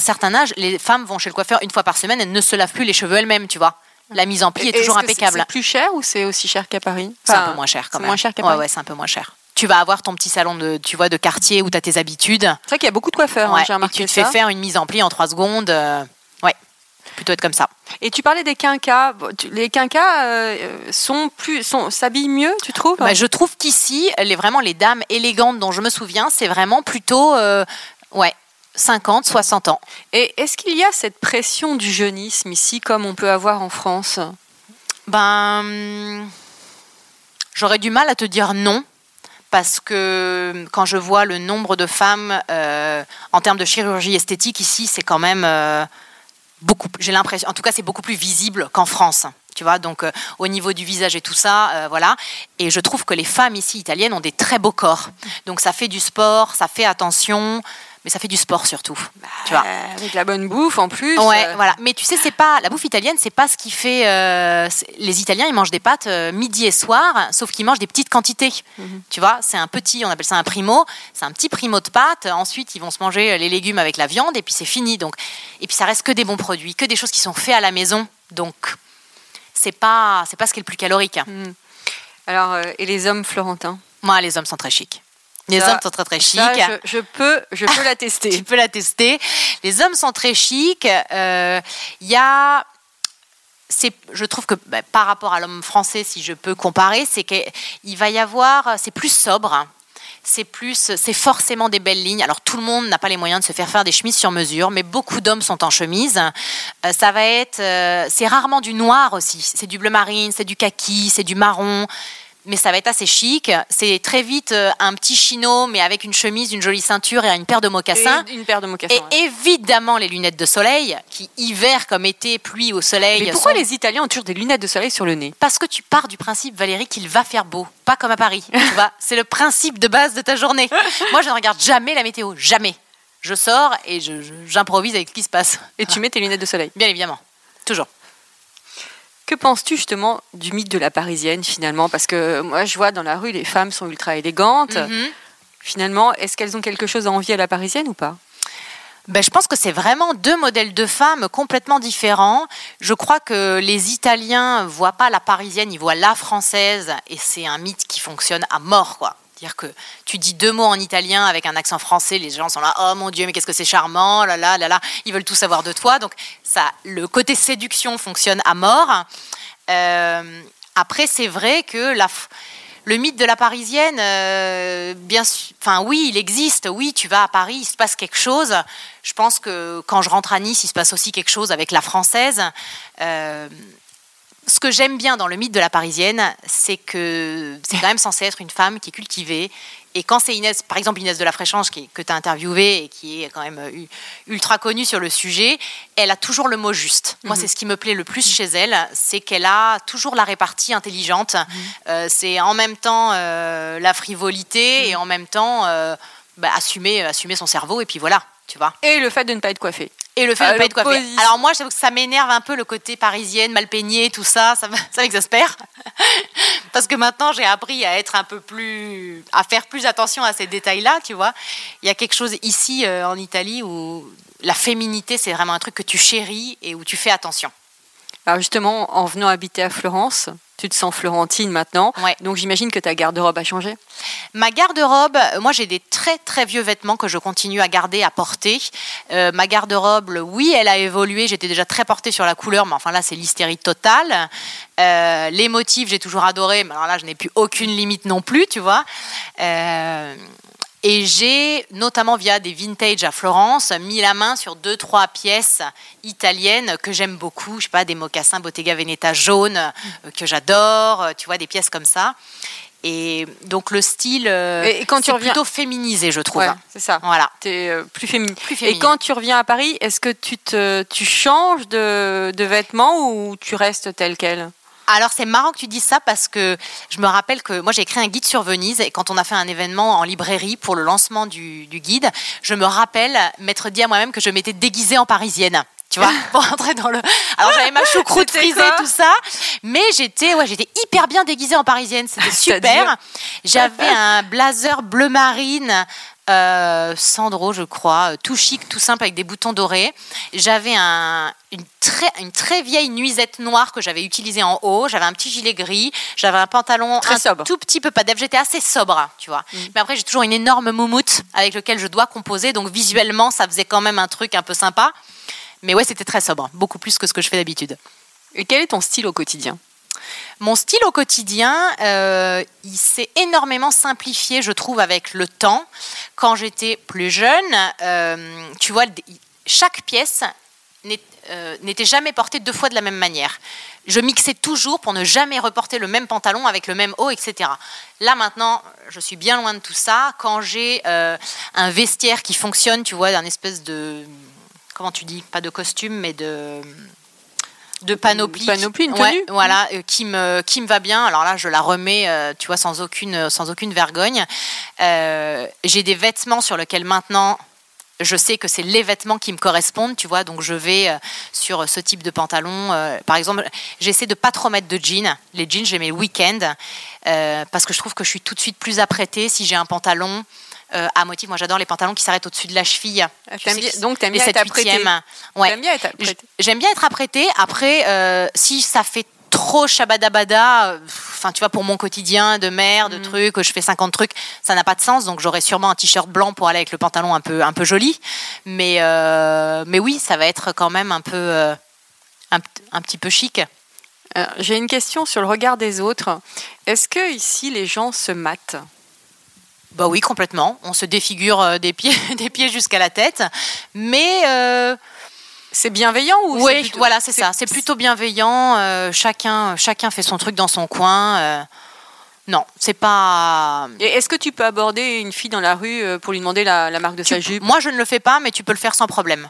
certain- âge, les femmes vont chez le coiffeur une fois par semaine, elles ne se lavent plus les cheveux elles-mêmes, tu vois. La mise en pli est toujours impeccable. C'est plus cher ou c'est aussi cher qu'à Paris C'est un peu moins cher quand c'est même. moins cher qu'à ouais, Paris. ouais, c'est un peu moins cher. Tu vas avoir ton petit salon de, tu vois, de quartier où tu as tes habitudes. C'est vrai qu'il y a beaucoup de coiffeurs, hein, Ouais, j'ai et tu te ça. fais faire une mise en pli en trois secondes. euh, ouais, plutôt être comme ça. Et tu parlais des quinquas. Les quinquas euh, sont plus, sont, s'habillent mieux, tu trouves? Bah, je trouve qu'ici, les, vraiment les dames élégantes dont je me souviens, c'est vraiment plutôt euh, ouais, 50, 60 ans. Et est-ce qu'il y a cette pression du jeunisme ici, comme on peut avoir en France? Ben, j'aurais du mal à te dire non. Parce que quand je vois le nombre de femmes euh, en termes de chirurgie esthétique ici, c'est quand même euh, beaucoup. J'ai l'impression, en tout cas, c'est beaucoup plus visible qu'en France. Tu vois, donc euh, au niveau du visage et tout ça, euh, voilà. Et je trouve que les femmes ici italiennes ont des très beaux corps. Donc ça fait du sport, ça fait attention, mais ça fait du sport surtout. tu vois. Avec la bonne bouffe en plus. Ouais, euh, voilà. Mais tu sais, c'est pas la bouffe italienne, c'est pas ce qui fait. euh, les Italiens, ils mangent des pâtes euh, midi et soir, sauf qu'ils mangent des petites quantités. Mhm. Tu vois, c'est un petit, on appelle ça un primo. C'est un petit primo de pâtes. Ensuite, ils vont se manger les légumes avec la viande, et puis c'est fini. Donc, et puis ça reste que des bons produits, que des choses qui sont faites à la maison. Donc, c'est pas, c'est pas ce qui est le plus calorique. Alors, euh, et les hommes florentins Moi, les hommes sont très chics. Les Ça- hommes sont très très chics. Je, je peux, je peux tu l'attester. peux la tester. Les hommes sont très chics. Euh, Il y a. C'est, je trouve que bah, par rapport à l'homme français, si je peux comparer, c'est qu'il va y avoir, c'est plus sobre, c'est plus, c'est forcément des belles lignes. Alors tout le monde n'a pas les moyens de se faire faire des chemises sur mesure, mais beaucoup d'hommes sont en chemise. Euh, ça va être, euh, c'est rarement du noir aussi. C'est du bleu marine, c'est du kaki, c'est du marron mais ça va être assez chic. C'est très vite euh, un petit chino, mais avec une chemise, une jolie ceinture et une paire de mocassins. Et une paire de mocassins. Et ouais. évidemment les lunettes de soleil, qui hiver comme été, pluie au soleil. Mais pourquoi sont- les Italiens ont toujours des lunettes de soleil sur le nez? Parce que tu pars du principe, Valérie, qu'il va faire beau, pas comme à Paris. c'est le principe de base de ta journée. Moi, je ne regarde jamais la météo, jamais. Je sors et je- je- j'improvise avec ce qui se passe. Et tu mets tes lunettes de soleil? Bien évidemment, toujours. Que penses-tu justement du mythe de la parisienne finalement? Parce que moi je vois dans la rue les femmes sont ultra élégantes. Mhm. Finalement, est-ce qu'elles ont quelque chose à envier à la parisienne ou pas? Ben, je pense que c'est vraiment deux modèles de femmes complètement différents. Je crois que les Italiens voient pas la parisienne, ils voient la française, et c'est un mythe qui fonctionne à mort, quoi. Dire que tu dis deux mots en italien avec un accent français, les gens sont là, oh mon dieu, mais qu'est-ce que c'est charmant, là là là là, ils veulent tout savoir de toi. Donc ça, le côté séduction fonctionne à mort. Euh, après, c'est vrai que le mythe de la parisienne, euh, bien enfin oui, il existe. Oui, tu vas à Paris, il se passe quelque chose. Je pense que quand je rentre à Nice, il se passe aussi quelque chose avec la française. Euh, ce que j'aime bien dans le mythe de la Parisienne, c'est que c'est quand même censé être une femme qui est cultivée. Et quand c'est Inès, par exemple Inès de la Fréchange, qui, que tu as interviewée et qui est quand même euh, ultra connue sur le sujet, elle a toujours le mot juste. Moi, Mhm. c'est ce qui me plaît le plus chez elle, c'est qu'elle a toujours la répartie intelligente. Mhm. Euh, c'est en même temps euh, la frivolité Mhm. et en même temps euh, bah, assumer, assumer son cerveau. Et puis voilà, tu vois. Et le fait de ne pas être coiffée. Et le fait À de pas être coiffée. Alors moi, j'avoue que ça m'énerve un peu le côté parisienne, mal peignée, tout ça, ça m'exaspère. Parce que maintenant, j'ai appris à être un peu plus, à faire plus attention à ces détails-là, tu vois. Il y a quelque chose ici euh, en Italie où la féminité, c'est vraiment un truc que tu chéris et où tu fais attention. Alors justement, en venant habiter à Florence, tu te sens florentine maintenant. Ouais. Donc j'imagine que ta garde-robe a changé. Ma garde-robe, euh, moi j'ai des très très vieux vêtements que je continue à garder, à porter. Euh, ma garde-robe, oui, elle a évolué. J'étais déjà très portée sur la couleur, mais enfin là c'est l'hystérie totale. Euh, les motifs, j'ai toujours adoré, mais alors là je n'ai plus aucune limite non plus, tu vois. Euh, et j'ai, notamment via des vintage à Florence, mis la main sur deux, trois pièces italiennes que j'aime beaucoup. Je sais pas, des mocassins Bottega Veneta jaunes euh, que j'adore, euh, tu vois, des pièces comme ça. Et donc le style, euh, Et quand tu c'est reviens- plutôt féminisé, je trouve. Ouais, c'est ça. Voilà. Tu es plus féminine. Plus Et féminine. quand tu reviens à Paris, est-ce que tu, te, tu changes de, de vêtements ou tu restes tel quel? Alors c'est marrant que tu dises ça parce que je me rappelle que moi j'ai écrit un guide sur Venise et quand on a fait un événement en librairie pour le lancement du, du guide, je me rappelle m'être dit à moi-même que je m'étais déguisée en parisienne. Tu vois, pour entrer dans le. Alors j'avais ma choucroute frisée, tout ça, mais j'étais, ouais, j'étais hyper bien déguisée en parisienne. C'était super. J'avais un blazer bleu marine. Euh, Sandro, je crois, euh, tout chic, tout simple avec des boutons dorés. J'avais un, une, très, une très vieille nuisette noire que j'avais utilisée en haut. J'avais un petit gilet gris. J'avais un pantalon Très un sobre. tout petit peu pas. J'étais assez sobre, tu vois. Mais après, j'ai toujours une énorme moumoute avec lequel je dois composer. Donc visuellement, ça faisait quand même un truc un peu sympa. Mais ouais, c'était très sobre, beaucoup plus que ce que je fais d'habitude. Et quel est ton style au quotidien? Mon style au quotidien, euh, il s'est énormément simplifié, je trouve, avec le temps. Quand j'étais plus jeune, euh, tu vois, chaque pièce euh, n'était jamais portée deux fois de la même manière. Je mixais toujours pour ne jamais reporter le même pantalon avec le même haut, etc. Là maintenant, je suis bien loin de tout ça. Quand j'ai un vestiaire qui fonctionne, tu vois, d'un espèce de comment tu dis, pas de costume, mais de de panoplie, Panoplie, une Ouais, tenue. voilà, euh, qui me qui me va bien. Alors là, je la remets, euh, tu vois, sans aucune sans aucune vergogne. Euh, j'ai des vêtements sur lesquels maintenant je sais que c'est les vêtements qui me correspondent, tu vois, donc je vais sur ce type de pantalon. par exemple, j'essaie de pas trop mettre de jeans. Les jeans, je les mets le week-end euh, parce que je trouve que je suis tout de suite plus apprêtée si j'ai un pantalon euh, à motif. Moi, j'adore les pantalons qui s'arrêtent au-dessus de la cheville. Ah, Tu t'aimes sais, bien- donc, t'aimes bien être 7, apprêtée. 8e. Ouais. J'aime bien être apprêtée. J'aime bien être apprêtée. Après, euh, si ça fait trop shabadabada, euh, enfin tu vois, pour mon quotidien de mère, Mm. de trucs, je fais 50 trucs, ça n'a pas de sens. Donc j'aurai sûrement un t-shirt blanc pour aller avec le pantalon un peu, un peu joli. Mais, euh, mais oui, ça va être quand même un peu, euh, un, un petit peu chic. J'ai une question sur le regard des autres. Est-ce que ici les gens se matent? Bah oui, complètement. On se défigure euh, des pieds, des pieds jusqu'à la tête. Mais euh, C'est bienveillant ou oui, plutôt- voilà, c'est ça. C'est plutôt bienveillant. euh, chacun, chacun fait son truc dans son coin. euh, non, c'est pas. Est-ce que tu peux aborder une fille dans la rue pour lui demander la, la marque de Tu- sa jupe? Moi, je ne le fais pas, mais tu peux le faire sans problème.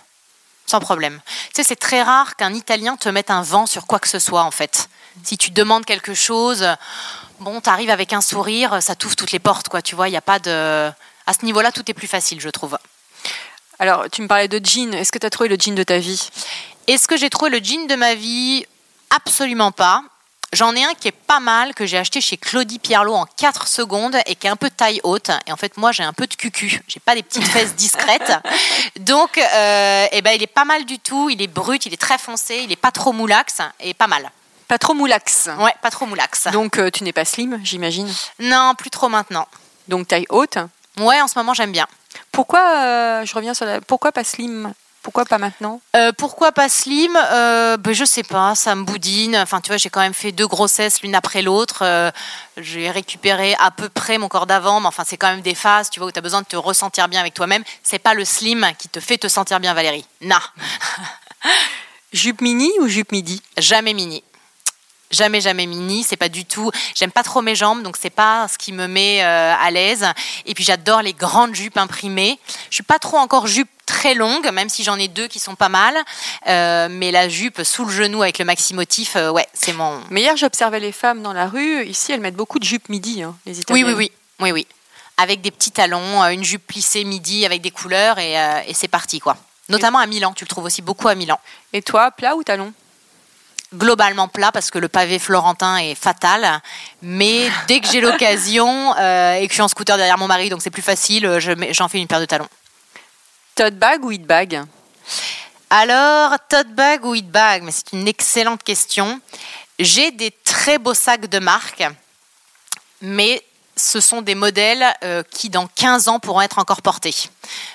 Sans problème. Tu sais, c'est très rare qu'un Italien te mette un vent sur quoi que ce soit, en fait. Si tu demandes quelque chose, bon, tu arrives avec un sourire, ça t'ouvre toutes les portes, quoi. Tu vois, il n'y a pas de. À ce niveau-là, tout est plus facile, je trouve. Alors, tu me parlais de jean. Est-ce que tu as trouvé le jean de ta vie? Est-ce que j'ai trouvé le jean de ma vie? Absolument pas. J'en ai un qui est pas mal, que j'ai acheté chez Claudie Pierlot en 4 secondes et qui est un peu taille haute. Et en fait, moi, j'ai un peu de cucu. J'ai pas des petites fesses discrètes. Donc, euh, eh ben, il est pas mal du tout. Il est brut, il est très foncé, il est pas trop moulax et pas mal. Pas trop moulax. Ouais, pas trop moulax. Donc, euh, tu n'es pas slim, j'imagine. Non, plus trop maintenant. Donc, taille haute. Ouais, en ce moment, j'aime bien. Pourquoi, euh, je reviens sur la... Pourquoi pas slim? Pourquoi pas maintenant? Euh, pourquoi pas slim? Euh, ben, Je sais pas, ça me boudine. Enfin, tu vois, j'ai quand même fait deux grossesses l'une après l'autre. Euh, j'ai récupéré à peu près mon corps d'avant, mais enfin, c'est quand même des phases, tu vois, où tu as besoin de te ressentir bien avec toi-même. C'est pas le slim qui te fait te sentir bien, Valérie. Non, Jupe mini ou jupe midi? Jamais mini. Jamais, jamais mini, c'est pas du tout. J'aime pas trop mes jambes, donc c'est pas ce qui me met euh, à l'aise. Et puis j'adore les grandes jupes imprimées. Je suis pas trop encore jupe très longue, même si j'en ai deux qui sont pas mal. Euh, mais la jupe sous le genou avec le maxi motif, euh, ouais, c'est mon. Mais hier, j'observais les femmes dans la rue. Ici, elles mettent beaucoup de jupes midi, hein, les Oui, Italiennes. oui, oui, oui, oui. Avec des petits talons, une jupe plissée midi avec des couleurs et, et c'est parti quoi. Notamment à Milan, tu le trouves aussi beaucoup à Milan. Et toi, plat ou talon? Globalement plat parce que le pavé florentin est fatal. Mais dès que j'ai l'occasion euh, et que je suis en scooter derrière mon mari, donc c'est plus facile, euh, j'en fais une paire de talons. Tote bag ou hit bag? Alors, tote bag ou hit bag? Mais c'est une excellente question. J'ai des très beaux sacs de marque, mais ce sont des modèles euh, qui, dans 15 ans, pourront être encore portés.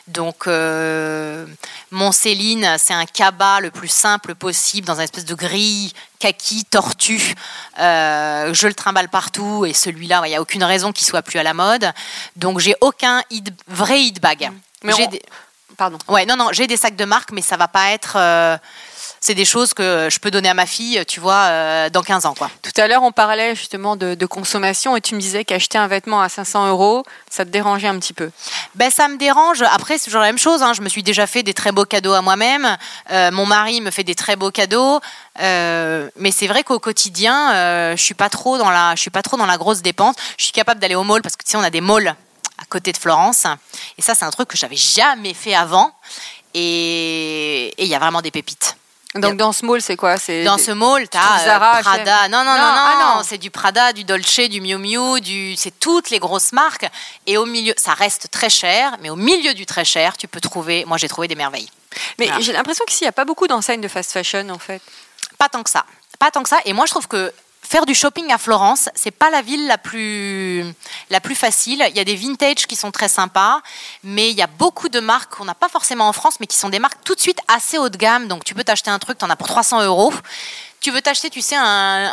Donc, euh, mon Céline, c'est un cabas le plus simple possible, dans une espèce de grille kaki, tortue. Euh, je le trimballe partout, et celui-là, il n'y a aucune raison qu'il soit plus à la mode. Donc, j'ai aucun hit- vrai hit bag. Mais on- des- Pardon. Ouais, non, non, j'ai des sacs de marque, mais ça va pas être. Euh, c'est des choses que je peux donner à ma fille, tu vois, euh, dans 15 ans, quoi. Tout à l'heure, on parlait justement de, de consommation et tu me disais qu'acheter un vêtement à 500 euros, ça te dérangeait un petit peu. Ben, ça me dérange. Après, c'est toujours la même chose. hein. Je me suis déjà fait des très beaux cadeaux à moi-même. Euh, mon mari me fait des très beaux cadeaux. Euh, mais c'est vrai qu'au quotidien, euh, je suis pas trop dans la, je suis pas trop dans la grosse dépense. Je suis capable d'aller au mall parce que tu sais, on a des malls à côté de Florence. Et ça, c'est un truc que j'avais jamais fait avant. Et il y a vraiment des pépites. Donc dans ce mall, c'est quoi? C'est Dans ce mall, tu trouves as Zara, Prada. H&M. Non, non, non, Non, non, ah c'est du Prada, du Dolce, du Miu Miu, du... c'est toutes les grosses marques. Et au milieu, ça reste très cher, mais au milieu du très cher, tu peux trouver, moi j'ai trouvé des merveilles. Mais j'ai l'impression qu'ici, il n'y a pas beaucoup d'enseignes de fast fashion, en fait. Pas tant que ça. Pas tant que ça. Et moi, je trouve que faire du shopping à Florence, c'est pas la ville la plus, la plus facile. Il y a des vintage qui sont très sympas, mais il y a beaucoup de marques qu'on n'a pas forcément en France, mais qui sont des marques tout de suite assez haut de gamme. Donc, tu peux t'acheter un truc, tu en as pour 300 euros. Tu veux t'acheter, tu sais, un,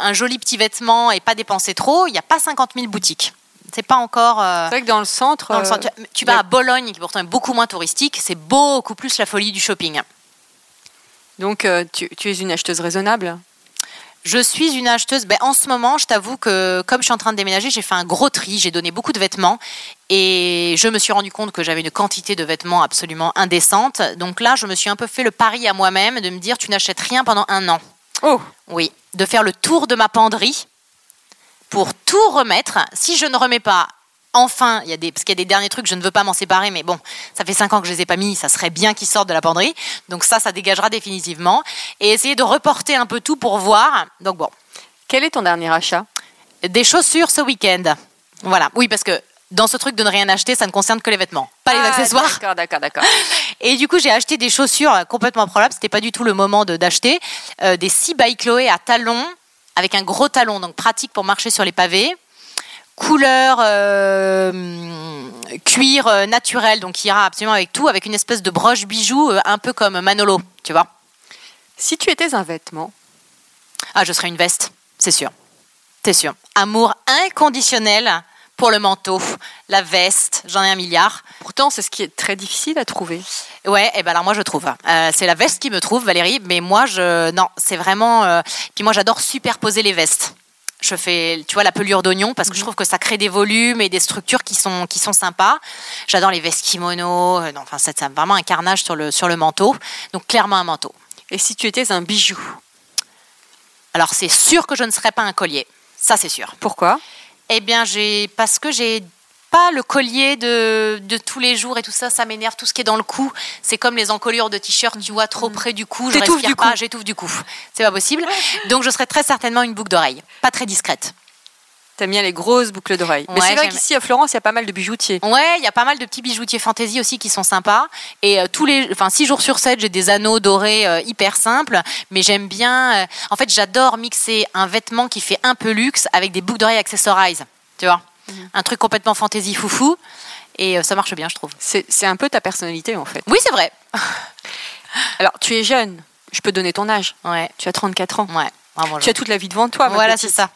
un joli petit vêtement et pas dépenser trop. Il n'y a pas 50 000 boutiques. C'est pas encore. euh, C'est vrai que dans le centre. dans le euh, centre. Tu- Tu a- vas à Bologne, qui pourtant est beaucoup moins touristique, c'est beaucoup plus la folie du shopping. Donc, euh, tu, tu es une acheteuse raisonnable? Je suis une acheteuse. Ben, en ce moment, je t'avoue que comme je suis en train de déménager, j'ai fait un gros tri. J'ai donné beaucoup de vêtements et je me suis rendu compte que j'avais une quantité de vêtements absolument indécente. Donc là, je me suis un peu fait le pari à moi-même de me dire tu n'achètes rien pendant un an. Oh Oui, de faire le tour de ma penderie pour tout remettre. Si je ne remets pas, enfin, il y a des, parce qu'il y a des derniers trucs, je ne veux pas m'en séparer, mais bon, ça fait cinq ans que je les ai pas mis, ça serait bien qu'ils sortent de la penderie. Donc ça, ça dégagera définitivement. Et essayer de reporter un peu tout pour voir. Donc bon, Quel est ton dernier achat? Des chaussures ce week-end. Voilà, oui, parce que dans ce truc de ne rien acheter, ça ne concerne que les vêtements, pas les Ah, accessoires. D'accord, d'accord, d'accord. Et du coup, j'ai acheté des chaussures complètement improbables. C'était pas du tout le moment de- d'acheter. Euh, des 6 by Chloé à talons, avec un gros talon, donc pratique pour marcher sur les pavés. Couleur euh, cuir euh, naturel, donc qui ira absolument avec tout, avec une espèce de broche bijou, euh, un peu comme Manolo, tu vois. Si tu étais un vêtement, Ah, je serais une veste, c'est sûr. C'est sûr. Amour inconditionnel pour le manteau, la veste, j'en ai un milliard. pourtant, c'est ce qui est très difficile à trouver. Ouais, et ben alors moi je trouve. Euh, c'est la veste qui me trouve, Valérie, mais moi je non, c'est vraiment. euh, Puis moi j'adore superposer les vestes. Je fais, tu vois, la pelure d'oignon parce que je trouve que ça crée des volumes et des structures qui sont qui sont sympas. J'adore les vestes kimono. euh, Non, enfin c'est c'est vraiment un carnage sur le sur le manteau. Donc clairement un manteau. Et si tu étais un bijou? Alors c'est sûr que je ne serais pas un collier. Ça c'est sûr. Pourquoi? Eh bien, j'ai parce que j'ai pas le collier de, de tous les jours et tout ça, ça m'énerve. Tout ce qui est dans le cou, c'est comme les encolures de t-shirt, tu vois, trop près du cou. Je respire du pas, j'étouffe du cou. C'est pas possible. Donc, je serais très certainement une boucle d'oreille, pas très discrète. T'aimes bien les grosses boucles d'oreilles. Mais c'est vrai qu'ici à Florence, il y a pas mal de bijoutiers. Ouais, il y a pas mal de petits bijoutiers fantaisie aussi qui sont sympas. Et euh, tous les, enfin, six jours sur 7, j'ai des anneaux dorés euh, hyper simples. Mais j'aime bien. euh, en fait, j'adore mixer un vêtement qui fait un peu luxe avec des boucles d'oreilles accessorisées. Tu vois, un truc complètement fantaisie foufou. Et euh, ça marche bien, je trouve. C'est un peu ta personnalité en fait. Oui, c'est vrai. Alors, tu es jeune. Je peux donner ton âge. Ouais, Tu as 34 ans. ouais. Vraiment, Tu as toute la vie devant toi. voilà, c'est ça.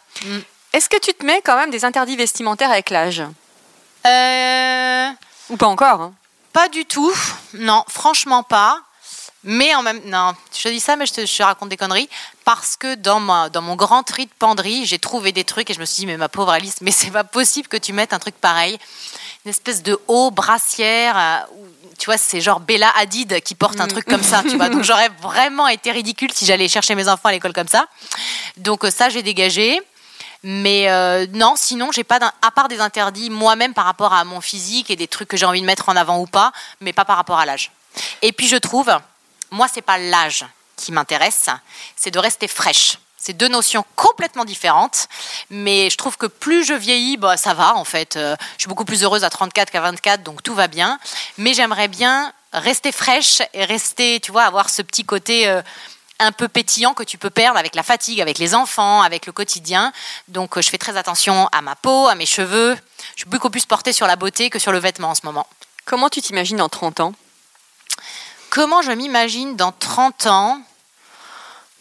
Est-ce que tu te mets quand même des interdits vestimentaires avec l'âge? Euh, Ou pas encore hein? Pas du tout. Non, franchement pas. Mais en même non, je te dis ça, mais je te, je te raconte des conneries parce que dans ma, dans mon grand tri de penderie, j'ai trouvé des trucs et je me suis dit mais ma pauvre Alice, mais c'est pas possible que tu mettes un truc pareil, une espèce de haut brassière. euh, tu vois, c'est genre Bella Hadid qui porte un truc comme ça, tu vois. Donc j'aurais vraiment été ridicule si j'allais chercher mes enfants à l'école comme ça. Donc euh, ça, j'ai dégagé. Mais euh, non, sinon, j'ai pas, à part des interdits moi-même par rapport à mon physique et des trucs que j'ai envie de mettre en avant ou pas, mais pas par rapport à l'âge. Et puis je trouve, moi, c'est pas l'âge qui m'intéresse, c'est de rester fraîche. C'est deux notions complètement différentes, mais je trouve que plus je vieillis, bah, ça va en fait. Euh, je suis beaucoup plus heureuse à 34 qu'à 24, donc tout va bien. Mais j'aimerais bien rester fraîche et rester, tu vois, avoir ce petit côté euh, un peu pétillant que tu peux perdre avec la fatigue, avec les enfants, avec le quotidien. Donc euh, je fais très attention à ma peau, à mes cheveux. Je suis beaucoup plus portée sur la beauté que sur le vêtement en ce moment. Comment tu t'imagines dans 30 ans? Comment je m'imagine dans 30 ans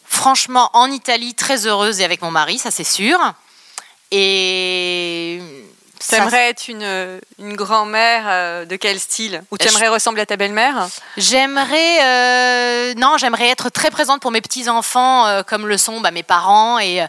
Franchement, en Italie, très heureuse et avec mon mari, ça c'est sûr. Et. T'aimerais être une, une grand-mère euh, de quel style? Ou Je- t'aimerais ressembler à ta belle-mère? J'aimerais, euh, non, j'aimerais être très présente pour mes petits enfants, euh, comme le sont bah, mes parents et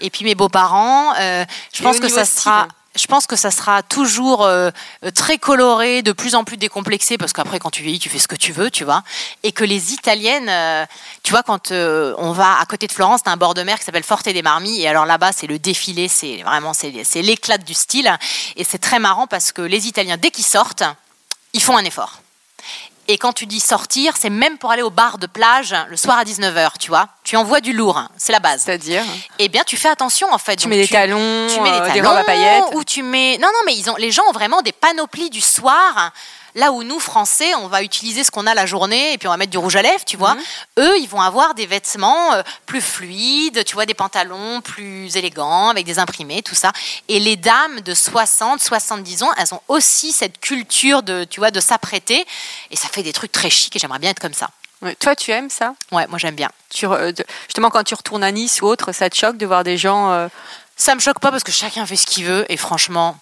et puis mes beaux-parents. Euh, je Et pense que ça style sera. Je pense que ça sera toujours euh, euh, très coloré, de plus en plus décomplexé, parce qu'après, quand tu vieillis, tu fais ce que tu veux, tu vois. Et que les Italiennes, euh, tu vois, quand on va à côté de Florence, t'as un bord de mer qui s'appelle Forte des Marmi, et alors là-bas, c'est le défilé, c'est vraiment, c'est l'éclat du style. Et c'est très marrant parce que les Italiens, dès qu'ils sortent, ils font un effort. Et quand tu dis sortir, c'est même pour aller au bar de plage le soir à 19h, tu vois. Tu envoies du lourd, hein, c'est la base. C'est-à-dire Eh bien, tu fais attention en fait. Tu Donc, mets des talons, tu mets des euh, talons, des robes à paillettes ou tu mets. Non, non, mais ils ont, les gens ont vraiment des panoplies du soir. Là où nous, Français, on va utiliser ce qu'on a la journée et puis on va mettre du rouge à lèvres, tu Mhm. vois. Eux, ils vont avoir des vêtements euh, plus fluides, tu vois, des pantalons plus élégants, avec des imprimés, tout ça. Et les dames de 60, 70 ans, elles ont aussi cette culture de, tu vois, de s'apprêter. Et ça fait des trucs très chics et j'aimerais bien être comme ça. Ouais. Toi, tu aimes ça? Ouais, moi j'aime bien. tu, de- Justement, quand tu retournes à Nice ou autre, ça te choque de voir des gens. euh, Ça me choque pas parce que chacun fait ce qu'il veut et franchement,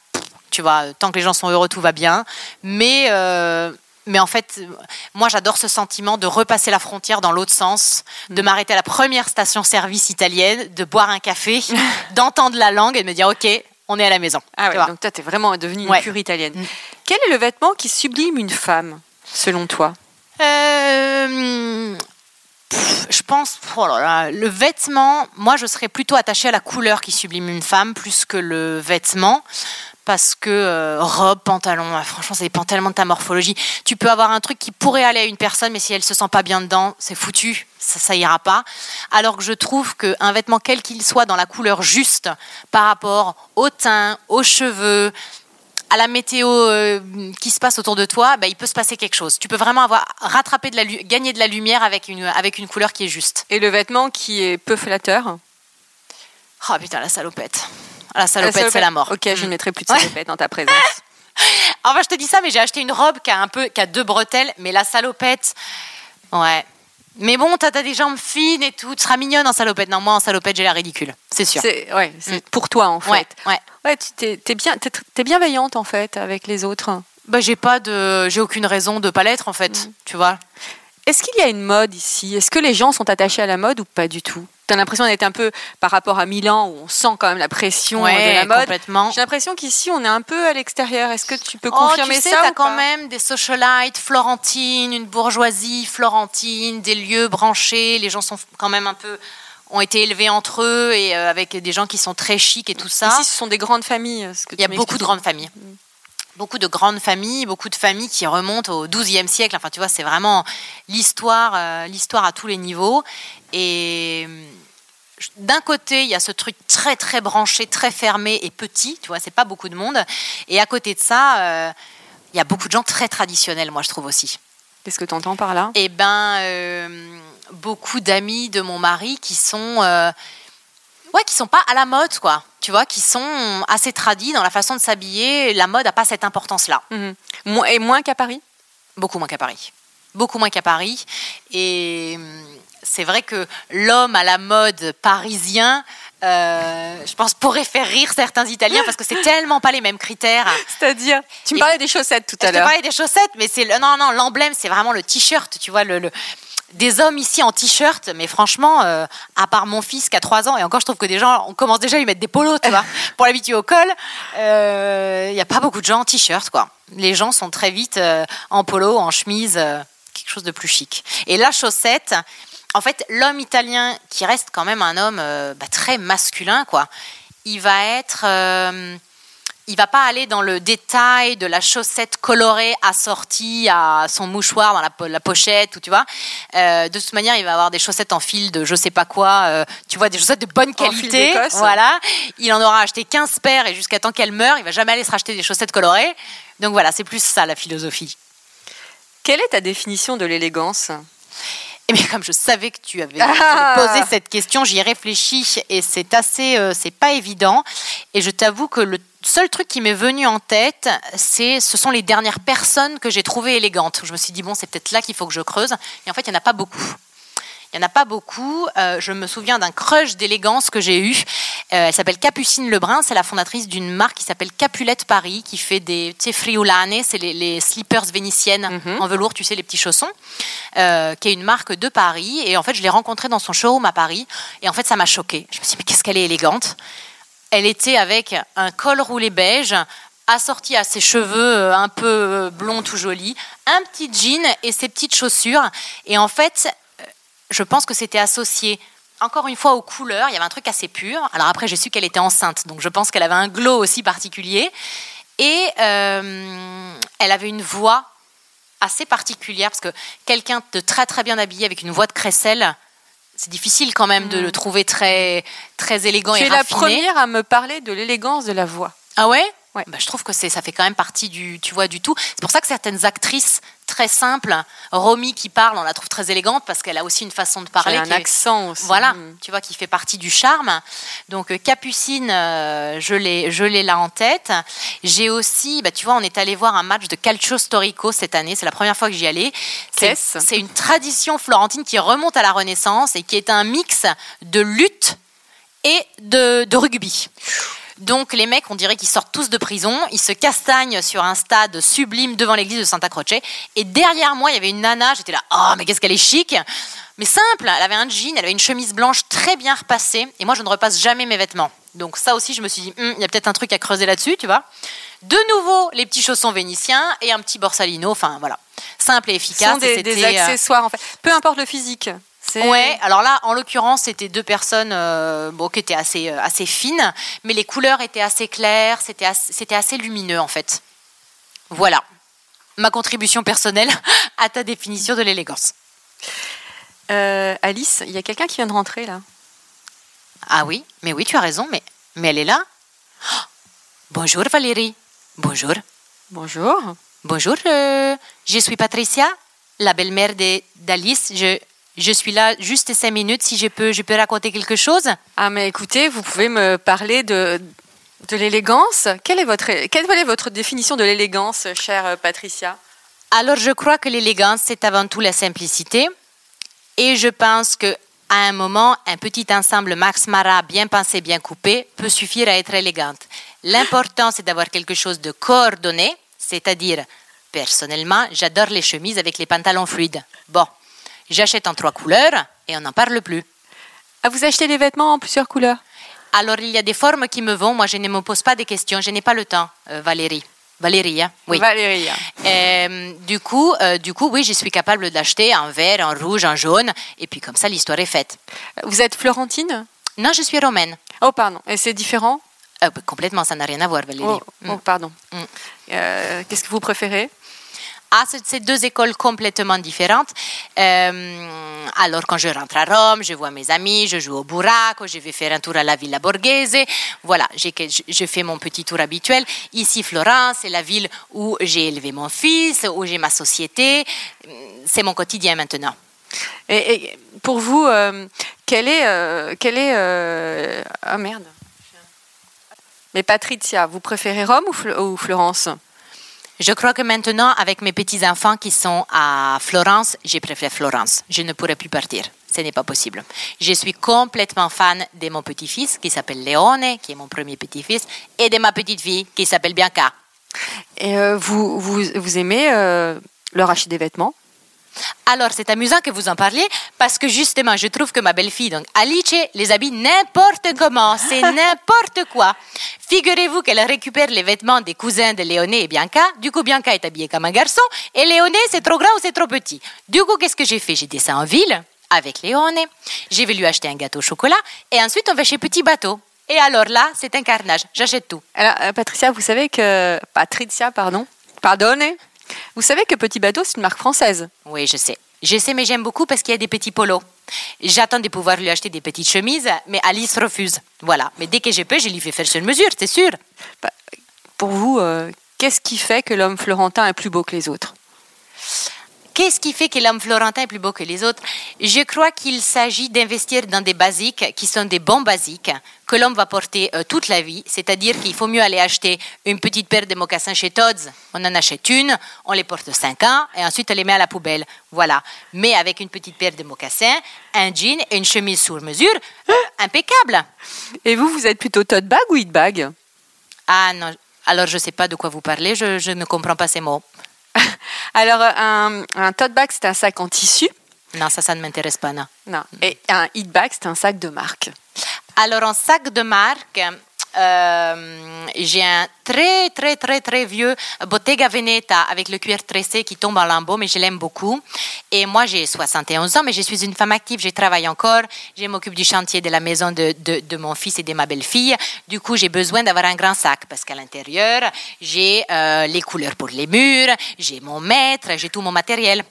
tu vois, tant que les gens sont heureux, tout va bien. Mais euh, mais en fait, euh, moi j'adore ce sentiment de repasser la frontière dans l'autre sens, de m'arrêter à la première station-service italienne, de boire un café, d'entendre la langue et de me dire ok, on est à la maison. Ah ouais, donc toi, t'es vraiment devenue une Ouais. pure italienne. Mm. Quel est le vêtement qui sublime une femme, selon toi? Euh, pff, je pense, oh là là, le vêtement, moi je serais plutôt attachée à la couleur qui sublime une femme plus que le vêtement. Parce que euh, robe, pantalon, franchement, ça dépend tellement de ta morphologie. Tu peux avoir un truc qui pourrait aller à une personne, mais si elle se sent pas bien dedans, c'est foutu, ça, ça ira pas. Alors que je trouve qu'un vêtement, quel qu'il soit, dans la couleur juste, par rapport au teint, aux cheveux, à la météo euh, qui se passe autour de toi, bah, il peut se passer quelque chose. Tu peux vraiment avoir rattrapé de la gagner de la lumière avec une avec une couleur qui est juste. Et le vêtement qui est peu flatteur? Oh putain la salopette. La salopette, c'est la mort. Ok, je ne mettrai plus de salopette dans ta présence. Enfin, je te dis ça, mais j'ai acheté une robe qui a un peu, qui a deux bretelles, mais la salopette, ouais. Mais bon, t'as des jambes fines et tout, tu seras mignonne en salopette. Non, moi en salopette, j'ai l'air ridicule, c'est sûr. C'est ouais, c'est Mm. pour toi en fait. Ouais, ouais. Ouais, tu t'es, t'es bien, t'es, bienveillante en fait avec les autres. Bah, j'ai pas de, j'ai aucune raison de pas l'être en fait, tu vois. Est-ce qu'il y a une mode ici? Est-ce que les gens sont attachés à la mode ou pas du tout? T'as l'impression d'être un peu par rapport à Milan où on sent quand même la pression Ouais, de la mode. complètement. J'ai l'impression qu'ici on est un peu à l'extérieur. Est-ce que tu peux Oh, confirmer tu sais, ça t'as quand même des socialites florentines, une bourgeoisie florentine, des lieux branchés. Les gens sont quand même un peu ont été élevés entre eux et euh, avec des gens qui sont très chics et tout ça. Ici, ce sont des grandes familles. ce que Il y a beaucoup de grandes familles. Beaucoup de grandes familles, beaucoup de familles qui remontent au XIIe siècle. Enfin, tu vois, c'est vraiment l'histoire, euh, l'histoire à tous les niveaux. Et euh, d'un côté, il y a ce truc très très branché, très fermé et petit. Tu vois, c'est pas beaucoup de monde. Et à côté de ça, euh, il y a beaucoup de gens très traditionnels, moi je trouve aussi. Qu'est-ce que tu entends par là? Eh ben, euh, beaucoup d'amis de mon mari qui sont, ouais, qui sont pas à la mode, quoi. Tu vois, qui sont assez tradis dans la façon de s'habiller. La mode a pas cette importance-là. Mhm. Et moins qu'à Paris? Beaucoup moins qu'à Paris. Beaucoup moins qu'à Paris. Et hum, c'est vrai que l'homme à la mode parisien, euh, je pense, pourrait faire rire certains Italiens parce que c'est tellement pas les mêmes critères. C'est-à-dire Tu me parlais des chaussettes tout Je à te l'heure. parlais des chaussettes, mais c'est le, non, non, l'emblème, c'est vraiment le t-shirt, tu vois, le, le- des hommes ici en t-shirt, mais franchement, euh, à part mon fils qui a 3 ans, et encore je trouve que des gens, on commence déjà à lui mettre des polos, tu vois, pour l'habituer au col, il n'y a pas beaucoup de gens en t-shirt, quoi. Les gens sont très vite euh, en polo, en chemise, euh, quelque chose de plus chic. Et la chaussette, en fait, l'homme italien, qui reste quand même un homme euh, bah, très masculin, quoi, il va être il va pas aller dans le détail de la chaussette colorée assortie à son mouchoir dans la, la pochette ou tu vois. Euh, de toute manière, il va avoir des chaussettes en fil de je sais pas quoi, euh, tu vois, des chaussettes de bonne qualité. Voilà. Il en aura acheté 15 paires et jusqu'à temps qu'elle meure, il va jamais aller se racheter des chaussettes colorées. Donc voilà, c'est plus ça la philosophie. Quelle est ta définition de l'élégance? Et bien, comme je savais que tu avais ah. posé cette question, j'y ai réfléchi et c'est assez, euh, c'est pas évident. Et je t'avoue que le seul truc qui m'est venu en tête, c'est, ce sont les dernières personnes que j'ai trouvées élégantes. Je me suis dit bon, c'est peut-être là qu'il faut que je creuse. Et en fait, il y en a pas beaucoup. Il n'y en a pas beaucoup. Euh, je me souviens d'un crush d'élégance que j'ai eu. Euh, elle s'appelle Capucine Lebrun. C'est la fondatrice d'une marque qui s'appelle Capulette Paris, qui fait des friulane, c'est les, slippers vénitiennes mhm. en velours, tu sais, les petits chaussons, euh, qui est une marque de Paris. Et en fait, je l'ai rencontrée dans son showroom à Paris. Et en fait, ça m'a choquée. Je me suis dit, mais qu'est-ce qu'elle est élégante Elle était avec un col roulé beige, assorti à ses cheveux un peu blonds tout jolis, un petit jean et ses petites chaussures. Et en fait, je pense que c'était associé encore une fois aux couleurs. Il y avait un truc assez pur. Alors après, j'ai su qu'elle était enceinte, donc je pense qu'elle avait un glow aussi particulier. Et euh, elle avait une voix assez particulière, parce que quelqu'un de très très bien habillé avec une voix de crécelle, c'est difficile quand même de le mm. trouver très, très élégant tu et es la première à me parler de l'élégance de la voix. Ah ouais? Ouais. Bah, je trouve que ça fait quand même partie du, tu vois, du tout. C'est pour ça que certaines actrices très simples, Romy qui parle, on la trouve très élégante parce qu'elle a aussi une façon de parler. un accent aussi. Voilà, mm. tu vois, qui fait partie du charme. Donc euh, Capucine, euh, je l'ai, là en tête. J'ai aussi, bah, tu vois, on est allé voir un match de calcio storico cette année. C'est la première fois que j'y allais. C'est, c'est une tradition florentine qui remonte à la Renaissance et qui est un mix de lutte et de, de rugby. Donc les mecs, on dirait qu'ils sortent tous de prison, ils se castagnent sur un stade sublime devant l'église de Santa Croce. Et derrière moi, il y avait une nana, j'étais là, oh mais qu'est-ce qu'elle est chic Mais simple, elle avait un jean, elle avait une chemise blanche très bien repassée. Et moi, je ne repasse jamais mes vêtements. Donc ça aussi, je me suis dit, hum, il y a peut-être un truc à creuser là-dessus, tu vois. De nouveau, les petits chaussons vénitiens et un petit borsalino, enfin voilà. Simple et efficace. Ce sont des, euh, accessoires, en fait. Peu importe le physique. Ouais, alors là, en l'occurrence, c'était deux personnes euh, bon, qui étaient assez, euh, assez fines, mais les couleurs étaient assez claires, c'était assez, c'était assez lumineux en fait. Voilà, ma contribution personnelle à ta définition de l'élégance. Euh, Alice, il y a quelqu'un qui vient de rentrer là. Ah oui, mais oui, tu as raison, mais, mais elle est là. bonjour Valérie. Bonjour. Bonjour. Bonjour, je suis Patricia, la belle-mère d'Alice. Je, je suis là juste cinq minutes si je peux, je peux raconter quelque chose. Ah mais écoutez, vous pouvez me parler de, de l'élégance. Quelle est votre quelle est votre définition de l'élégance, chère Patricia? Alors je crois que l'élégance c'est avant tout la simplicité et je pense que à un moment, un petit ensemble Max Mara bien pensé, bien coupé peut suffire à être élégante. L'important c'est d'avoir quelque chose de coordonné, c'est-à-dire personnellement, j'adore les chemises avec les pantalons fluides. Bon, J'achète en trois couleurs et on n'en parle plus. Ah, vous achetez des vêtements en plusieurs couleurs? Alors, il y a des formes qui me vont. Moi, je ne me pose pas des questions. Je n'ai pas le temps, euh, Valérie. Valérie, hein? oui. Valérie. Euh, du coup, euh, du coup, oui, je suis capable d'acheter en vert, en rouge, en jaune, et puis comme ça, l'histoire est faite. Vous êtes florentine? Non, je suis romaine. Oh, pardon. Et c'est différent? Bah, Complètement, ça n'a rien à voir, Valérie. Oh, oh pardon. Mm. Qu'est-ce que vous préférez? Ah, c'est deux écoles complètement différentes. Euh, alors, quand je rentre à Rome, je vois mes amis, je joue au burraco, je vais faire un tour à la Villa Borghese. Voilà, je fais mon petit tour habituel. Ici, Florence, c'est la ville où j'ai élevé mon fils, où j'ai ma société. C'est mon quotidien maintenant. Et, pour vous, euh, quelle est, euh, quelle est oh merde. Mais Patricia, vous préférez Rome ou Florence? Je crois que maintenant, avec mes petits-enfants qui sont à Florence, je préfère Florence. Je ne pourrais plus partir. Ce n'est pas possible. Je suis complètement fan de mon petit-fils qui s'appelle Leone, qui est mon premier petit-fils, et de ma petite-fille qui s'appelle Bianca. Et euh, vous, vous, aimez euh, acheter des vêtements? Alors, c'est amusant que vous en parliez parce que justement, je trouve que ma belle-fille, donc Alice, les habille n'importe comment. C'est n'importe quoi. Figurez-vous qu'elle récupère les vêtements des cousins de Léoné et Bianca. Du coup, Bianca est habillée comme un garçon et Léoné, c'est trop grand ou c'est trop petit. Du coup, qu'est-ce que j'ai fait? J'ai descendu en ville avec Léoné. Je vais lui acheter un gâteau au chocolat et ensuite on va chez Petit Bateau. Et alors là, c'est un carnage. J'achète tout. Alors, euh, Patricia, vous savez que. Patricia, pardon. Pardonne. Vous savez que Petit Bateau, c'est une marque française. Oui, je sais. Je sais, mais j'aime beaucoup parce qu'il y a des petits polos. J'attends de pouvoir lui acheter des petites chemises, mais Alice refuse. Voilà. Mais dès que je peux, je lui fais faire sur mesure, c'est sûr. Pour vous, euh, qu'est-ce qui fait que l'homme florentin est plus beau que les autres? Qu'est-ce qui fait que l'homme florentin est plus beau que les autres? Je crois qu'il s'agit d'investir dans des basiques qui sont des bons basiques que l'homme va porter euh, toute la vie. C'est-à-dire qu'il faut mieux aller acheter une petite paire de mocassins chez Tod's. On en achète une, on les porte 5 ans et ensuite on les met à la poubelle. Voilà. Mais avec une petite paire de mocassins, un jean et une chemise sur mesure, euh, impeccable. Et vous, vous êtes plutôt tote bag ou hit bag? Ah non, alors je ne sais pas de quoi vous parlez, je, je ne comprends pas ces mots. Alors, un, un tote bag, c'est un sac en tissu. Non, ça, ça ne m'intéresse pas, non. Non. Et un hit bag, c'est un sac de marque. Alors, un sac de marque, euh, j'ai un très, très, très, très vieux Bottega Veneta avec le cuir tressé qui tombe en lambeaux, mais je l'aime beaucoup. Et moi, j'ai 71 ans, mais je suis une femme active, je travaille encore, je m'occupe du chantier de la maison de, de, de, mon fils et de ma belle-fille. Du coup, j'ai besoin d'avoir un grand sac parce qu'à l'intérieur, j'ai euh, les couleurs pour les murs, j'ai mon maître, j'ai tout mon matériel.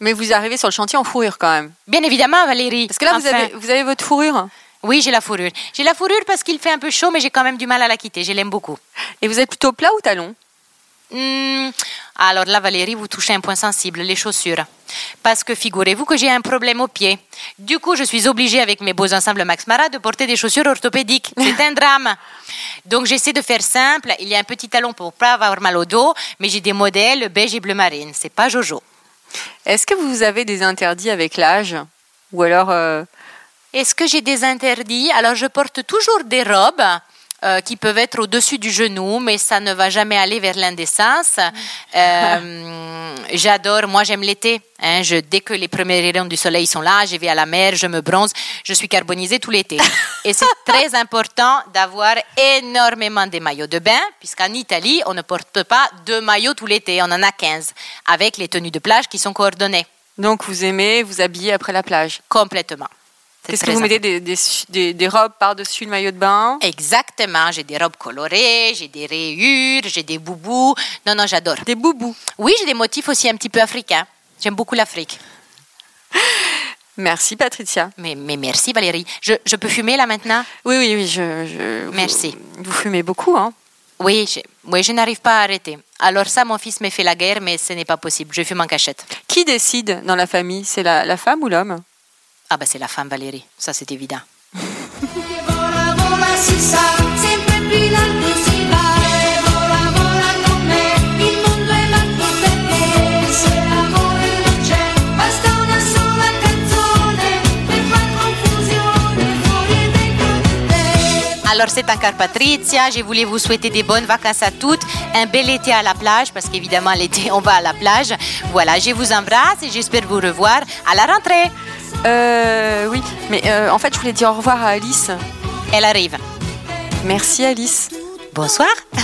Mais vous arrivez sur le chantier en fourrure quand même. Bien évidemment, Valérie. Parce que là, Enfin, vous, avez, vous avez votre fourrure. Oui, j'ai la fourrure. J'ai la fourrure parce qu'il fait un peu chaud, mais j'ai quand même du mal à la quitter. Je l'aime beaucoup. Et vous êtes plutôt plat ou talon? Hmm, alors là, Valérie, vous touchez un point sensible, les chaussures. Parce que figurez-vous que j'ai un problème au pied. Du coup, je suis obligée avec mes beaux ensembles Max Mara de porter des chaussures orthopédiques. C'est un drame. Donc j'essaie de faire simple. Il y a un petit talon pour pas avoir mal au dos, mais j'ai des modèles beige et bleu marine. C'est pas Jojo. Est-ce que vous avez des interdits avec l'âge? Ou alors. euh, Est-ce que j'ai des interdits? Alors je porte toujours des robes. euh, qui peuvent être au-dessus du genou, mais ça ne va jamais aller vers l'indécence. Euh, J'adore, moi j'aime l'été. Hein, je, dès que les premiers rayons du soleil sont là, je vais à la mer, je me bronze, je suis carbonisée tout l'été. Et c'est très important d'avoir énormément de maillots de bain, puisqu'en Italie, on ne porte pas deux maillots tout l'été, on en a 15, avec les tenues de plage qui sont coordonnées Donc vous aimez vous habiller après la plage? Complètement. Qu'est-ce que vous mettez des, des, des- des robes par-dessus le maillot de bain? Exactement, j'ai des robes colorées, j'ai des rayures, j'ai des boubous. Non, non, j'adore. Des boubous. Oui, j'ai des motifs aussi un petit peu africains. J'aime beaucoup l'Afrique. Merci Patricia. Mais, mais merci Valérie. Je, je peux fumer là maintenant? Oui, oui, oui. Je, je- Merci. Vous, vous fumez beaucoup, hein Oui, je, oui, je n'arrive pas à arrêter. Alors ça, mon fils me fait la guerre, mais ce n'est pas possible. Je fume en cachette. Qui décide dans la famille? C'est la, la femme ou l'homme? Ah bah c'est la femme Valérie, ça c'est évident. Alors c'est encore Patricia, je voulais vous souhaiter des bonnes vacances à toutes, un bel été à la plage, parce qu'évidemment l'été on va à la plage. Voilà, je vous embrasse et j'espère vous revoir à la rentrée. Euh, oui, mais euh, en fait, je voulais dire au revoir à Alice. Elle arrive. Merci Alice. Bonsoir.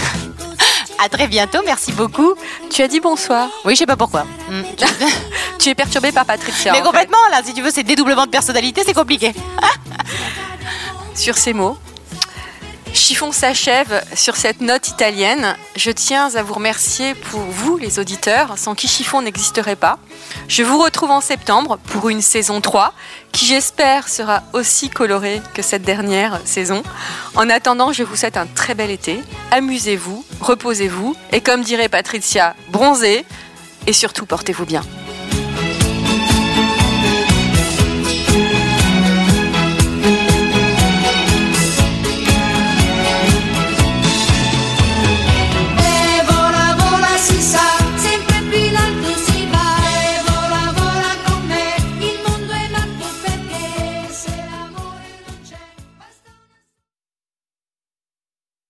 À très bientôt, merci beaucoup. Tu as dit bonsoir. Oui, je sais pas pourquoi. Hmm. Tu es perturbée par Patricia. Mais fait. complètement, là, si tu veux, c'est dédoublement de personnalité, c'est compliqué. Sur ces mots, Chiffon s'achève sur cette note italienne. Je tiens à vous remercier pour vous, les auditeurs, sans qui Chiffon n'existerait pas. Je vous retrouve en septembre pour une saison 3, qui j'espère sera aussi colorée que cette dernière saison. En attendant, je vous souhaite un très bel été. Amusez-vous, reposez-vous, et comme dirait Patricia, bronzez, et surtout portez-vous bien.